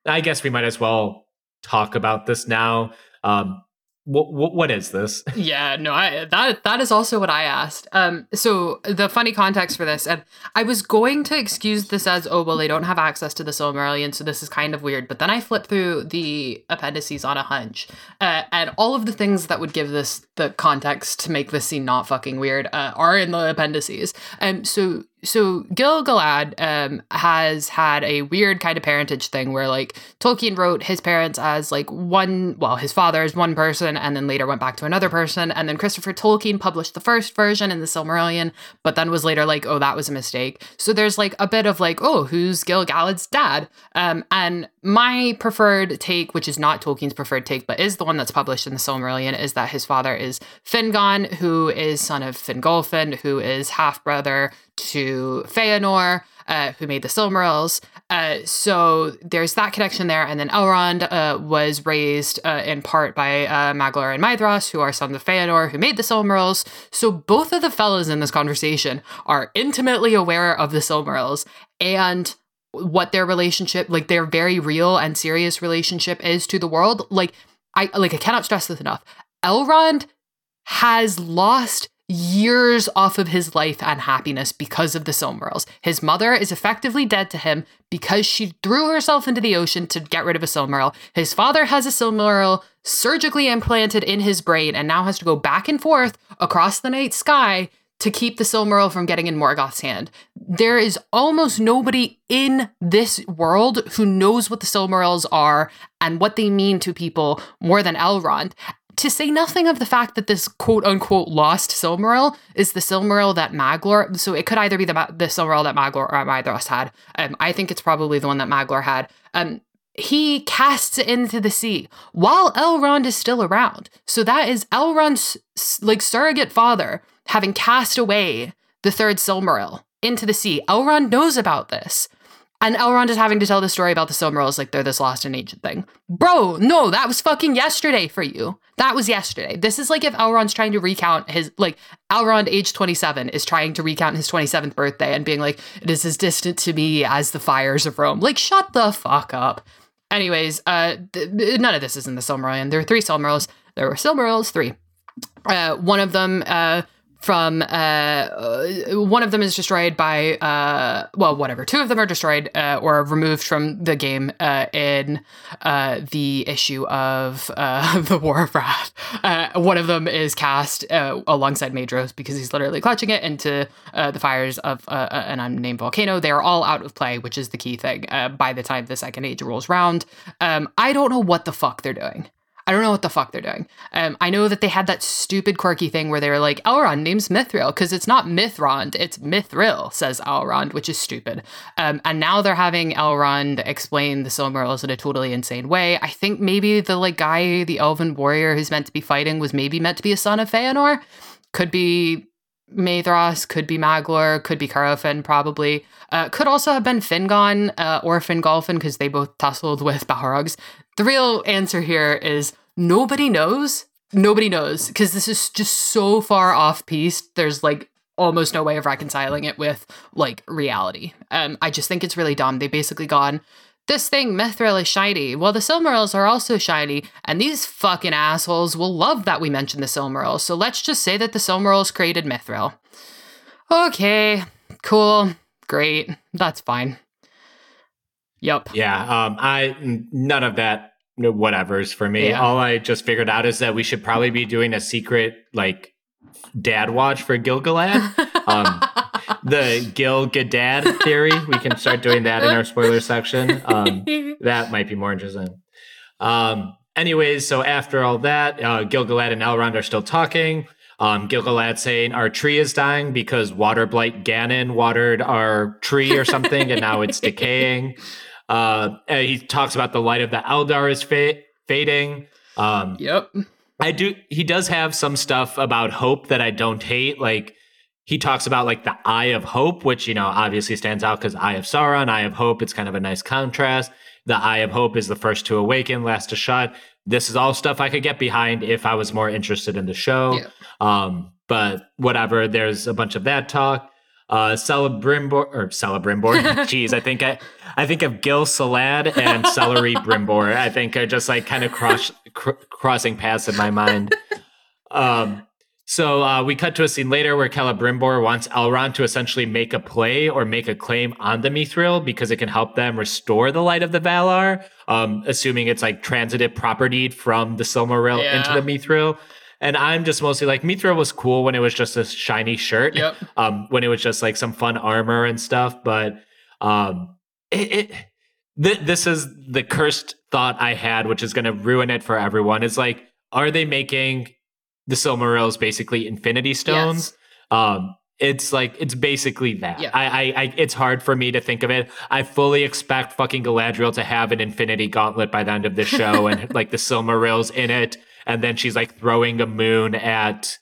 I guess we might as well talk about this now. Um, what, what, what is this? Yeah, no, I that that is also what I asked. Um, so the funny context for this, and I was going to excuse this as, oh well, they don't have access to the Silmarillion, so this is kind of weird. But then I flipped through the appendices on a hunch, uh, and all of the things that would give this the context to make this scene not fucking weird uh, are in the appendices. Um, so so Gil-galad um, has had a weird kind of parentage thing where like Tolkien wrote his parents as like one, well, his father is one person, and then later went back to another person, and then Christopher Tolkien published the first version in the Silmarillion, but then was later like, oh, that was a mistake. So there's like a bit of like, oh, who's Gil-galad's dad? Um, and my preferred take, which is not Tolkien's preferred take, but is the one that's published in the Silmarillion, is that his father is Fingon, who is son of Fingolfin, who is half brother to Feanor, uh, who made the Silmarils. Uh, so there's that connection there. And then Elrond uh, was raised uh, in part by uh, Maglor and Maedhros, who are sons of Feanor, who made the Silmarils. So both of the fellas in this conversation are intimately aware of the Silmarils and what their relationship, like their very real and serious relationship is to the world. Like I like I cannot stress this enough. Elrond has lost years off of his life and happiness because of the Silmarils. His mother is effectively dead to him because she threw herself into the ocean to get rid of a Silmaril. His father has a Silmaril surgically implanted in his brain and now has to go back and forth across the night sky to keep the Silmaril from getting in Morgoth's hand. There is almost nobody in this world who knows what the Silmarils are and what they mean to people more than Elrond to say nothing of the fact that this quote unquote lost Silmaril is the Silmaril that Maglor. So it could either be the the Silmaril that Maglor or Maedhros had. Um, I think it's probably the one that Maglor had. Um, he casts it into the sea while Elrond is still around. So that is Elrond's like surrogate father having cast away the third Silmaril into the sea. Elrond knows about this. And Elrond is having to tell the story about the Silmarils like they're this lost and ancient thing. Bro, no, that was fucking yesterday for you. That was yesterday. This is like if Elrond's trying to recount his, like, Elrond, age 27, is trying to recount his 27th birthday and being like, it is as distant to me as the fires of Rome. Like, shut the fuck up. Anyways, uh, th- none of this is in the Silmarillion. There are three Silmarils. There were Silmarils, three. Uh, one of them, uh, from uh, one of them is destroyed by uh, well whatever. Two of them are destroyed uh, or removed from the game uh, in uh, the issue of uh, the war of wrath. One of them is cast alongside Maedhros because he's literally clutching it into the fires of an unnamed volcano. They're all out of play which is the key thing by the time the second age rolls round um, I don't know what the fuck they're doing I don't know what the fuck they're doing. Um, I know that they had that stupid quirky thing where they were like, Elrond names Mithril because it's not Mithrond, it's Mithril, says Elrond, which is stupid. Um, and now they're having Elrond explain the Silmarils in a totally insane way. I think maybe the like guy, the elven warrior who's meant to be fighting, was maybe meant to be a son of Feanor. Could be Maedhros, could be Maglor, could be Curufin, probably. Uh, could also have been Fingon uh, or Fingolfin because they both tussled with Balrogs. The real answer here is nobody knows. Nobody knows because this is just so far off piece. There's like almost no way of reconciling it with like reality. Um, I just think it's really dumb. They basically gone, this thing Mithril is shiny. Well, the Silmarils are also shiny, and these fucking assholes will love that we mentioned the Silmarils. So let's just say that the Silmarils created Mithril. Okay, cool, great, that's fine. Yep. Yeah. Um. I none of that. Whatever's for me. Yeah. All I just figured out is that we should probably be doing a secret like dad watch for Gil-galad. Um, the Gil Gadad theory. We can start doing that in our spoiler section. Um, that might be more interesting. Um, anyways, so after all that, uh, Gil-galad and Elrond are still talking. Um, Gil-galad saying our tree is dying because water blight Ganon watered our tree or something, and now it's decaying. Uh, he talks about the light of the Eldar is fa- fading. Um, yep. I do. He does have some stuff about hope that I don't hate. Like he talks about like the Eye of Hope, which you know obviously stands out because Eye of Sauron, Eye of Hope. It's kind of a nice contrast. The Eye of Hope is the first to awaken, last to shut. This is all stuff I could get behind if I was more interested in the show. Yeah. Um, but whatever. There's a bunch of that talk uh, Celebrimbor or Celebrimbor. Jeez, I think I, I think of Gil Salad and Celery Brimbor. I think are just like kind of cross cr- crossing paths in my mind. Um, so uh, we cut to a scene later where Celebrimbor wants Elrond to essentially make a play or make a claim on the Mithril because it can help them restore the light of the Valar, um, assuming it's like transitive property from the Silmaril yeah. into the Mithril. And I'm just mostly like Mithril was cool when it was just a shiny shirt. Yep. Um, when it was just like some fun armor and stuff. But um, it, it th- this is the cursed thought I had, which is going to ruin it for everyone. Is like, are they making the Silmarils basically Infinity Stones? Yes. Um, it's like it's basically that. Yeah. I, I, I, it's hard for me to think of it. I fully expect fucking Galadriel to have an Infinity Gauntlet by the end of the show, and like the Silmarils in it, and then she's like throwing a moon at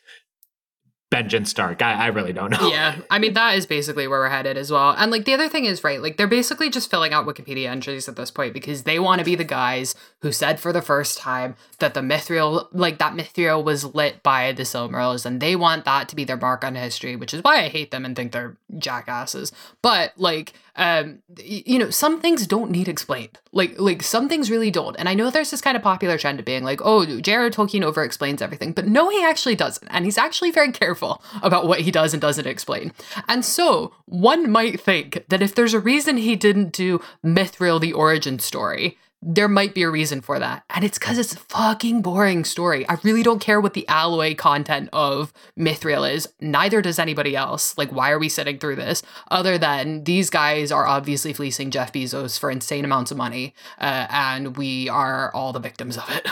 Benjen Stark. I, I really don't know. Yeah, I mean that is basically where we're headed as well. And like the other thing is right, like they're basically just filling out Wikipedia entries at this point because they want to be the guys who said for the first time that the Mithril, like that Mithril was lit by the Silmarils, and they want that to be their mark on history, which is why I hate them and think they're jackasses. But like um you know some things don't need explained. Like like some things really don't. And i know there's this kind of popular trend of being like oh jared tolkien over explains everything. But no he actually doesn't. And he's actually very careful about what he does and doesn't explain. And so one might think that if there's a reason he didn't do mithril the origin story there might be a reason for that. And it's because it's a fucking boring story. I really don't care what the alloy content of Mithril is. Neither does anybody else. Like, why are we sitting through this? Other than these guys are obviously fleecing Jeff Bezos for insane amounts of money, uh, and we are all the victims of it.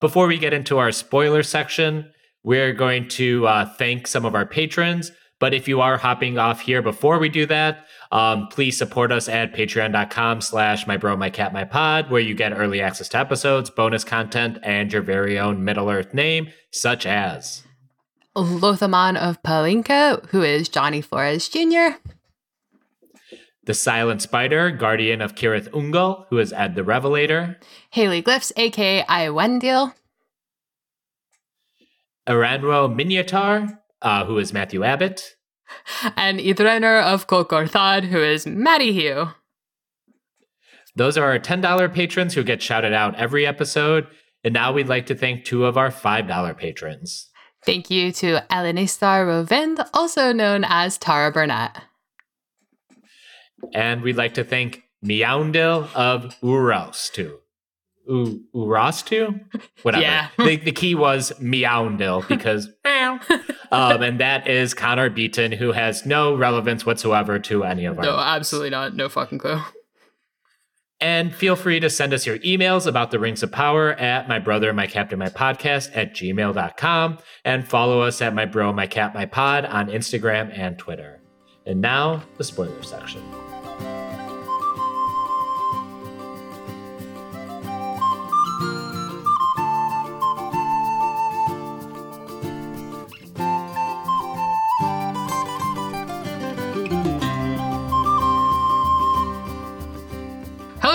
Before we get into our spoiler section, we're going to uh, thank some of our patrons. But if you are hopping off here before we do that, um, please support us at patreon.com slash my bro, my cat, my pod, where you get early access to episodes, bonus content, and your very own Middle Earth name, such as Lothaman of Palinka, who is Johnny Flores Jr., the Silent Spider, Guardian of Cirith Ungol, who is Ed the Revelator, Haley Glyphs, aka Iwendil, Aranro Miniatar, uh, who is Matthew Abbott, and Idrenner of Kokorthad, who is Maddie Hugh. Those are our $10 patrons who get shouted out every episode. And now we'd like to thank two of our $5 patrons. Thank you to Elenistar Rovind, also known as Tara Burnett. And we'd like to thank Meowndil of Urostu. U- Urostu? Whatever. Yeah. the, the key was Meowndil because meow. um, and that is Connor Beaton, who has no relevance whatsoever to any of our. No, absolutely not. No fucking clue. And feel free to send us your emails about the Rings of Power at my brother, my captain, my podcast at gmail.com and follow us at my bro, my cat, my pod on Instagram and Twitter. And now, the spoiler section.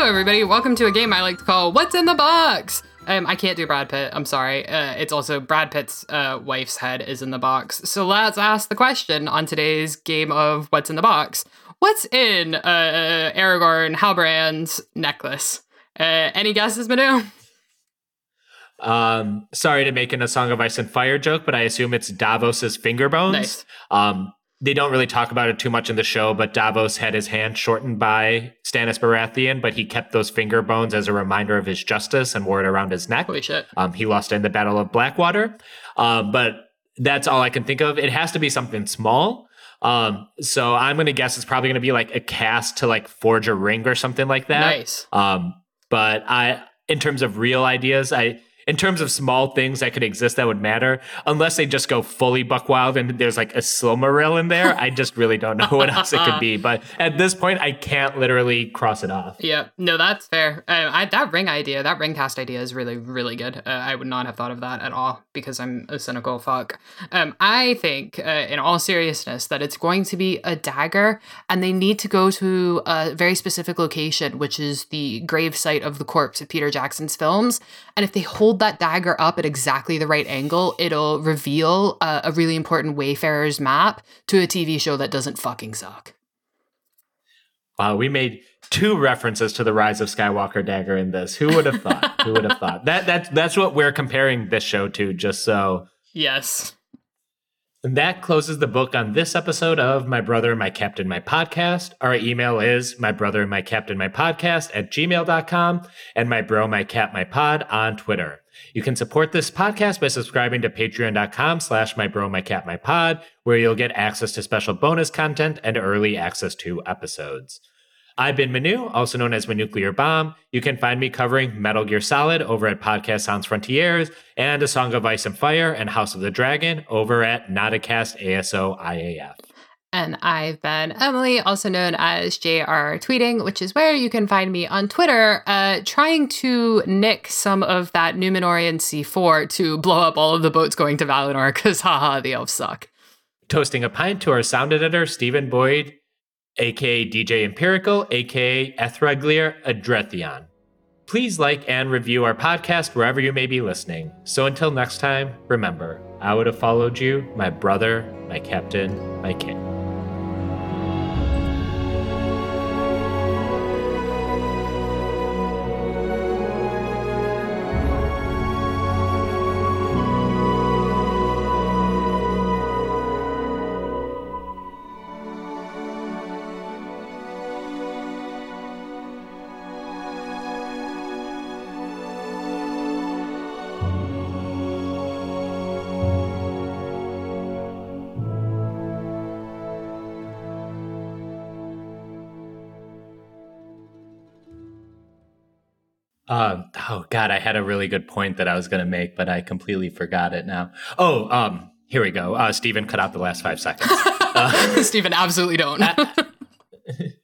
Hello, everybody. Welcome to a game I like to call What's in the Box? Um, I can't do Brad Pitt. I'm sorry. Uh, it's also Brad Pitt's uh, wife's head is in the box. So let's ask the question on today's game of What's in the Box. What's in uh, Aragorn Halbrand's necklace? Uh, any guesses, Manu? Um, sorry to make an a Song of Ice and Fire joke, but I assume it's Davos's finger bones. Nice. Um, they don't really talk about it too much in the show, but Davos had his hand shortened by Stannis Baratheon, but he kept those finger bones as a reminder of his justice and wore it around his neck. Holy shit. Um, he lost in the Battle of Blackwater. Um, but that's all I can think of. It has to be something small. Um, so I'm going to guess it's probably going to be like a cast to like forge a ring or something like that. Nice. Um, but I, in terms of real ideas, I, in terms of small things that could exist that would matter, unless they just go fully buck wild and there's like a Silmaril in there, I just really don't know what else it could be. But at this point, I can't literally cross it off. Yeah, no, that's fair. Uh, I, that ring idea, that ring cast idea is really, really good. Uh, I would not have thought of that at all because I'm a cynical fuck. Um, I think, uh, in all seriousness, that it's going to be a dagger, and they need to go to a very specific location, which is the grave site of the corpse of Peter Jackson's films. And if they hold that dagger up at exactly the right angle, it'll reveal a, a really important Wayfarer's map to a TV show that doesn't fucking suck. Wow, we made two references to the Rise of Skywalker dagger in this. Who would have thought? Who would have thought? That that's that's what we're comparing this show to, just so. Yes. And that closes the book on this episode of My Brother, My Captain, My Podcast. Our email is my brother, my captain, my podcast at gmail.com and my bro, my cat, my pod on Twitter. You can support this podcast by subscribing to patreon.com slash my bro, my cat, my pod, where you'll get access to special bonus content and early access to episodes. I've been Manu, also known as Manu Nuclear Bomb. You can find me covering Metal Gear Solid over at Podcast Sounds Frontiers and A Song of Ice and Fire and House of the Dragon over at Nodacast ASO IAF. And I've been Emily, also known as JR Tweeting, which is where you can find me on Twitter, uh, trying to nick some of that Numenorian C4 to blow up all of the boats going to Valinor, because haha, the elves suck. Toasting a pint to our sound editor, Stephen Boyd, aka DJ Empirical, aka Ethraglier Adrethion. Please like and review our podcast wherever you may be listening. So until next time, remember, I would have followed you, my brother, my captain, my king. Oh God, I had a really good point that I was going to make, but I completely forgot it now. Oh, um, here we go. Uh, Stephen, cut out the last five seconds. Uh, Stephen, absolutely don't.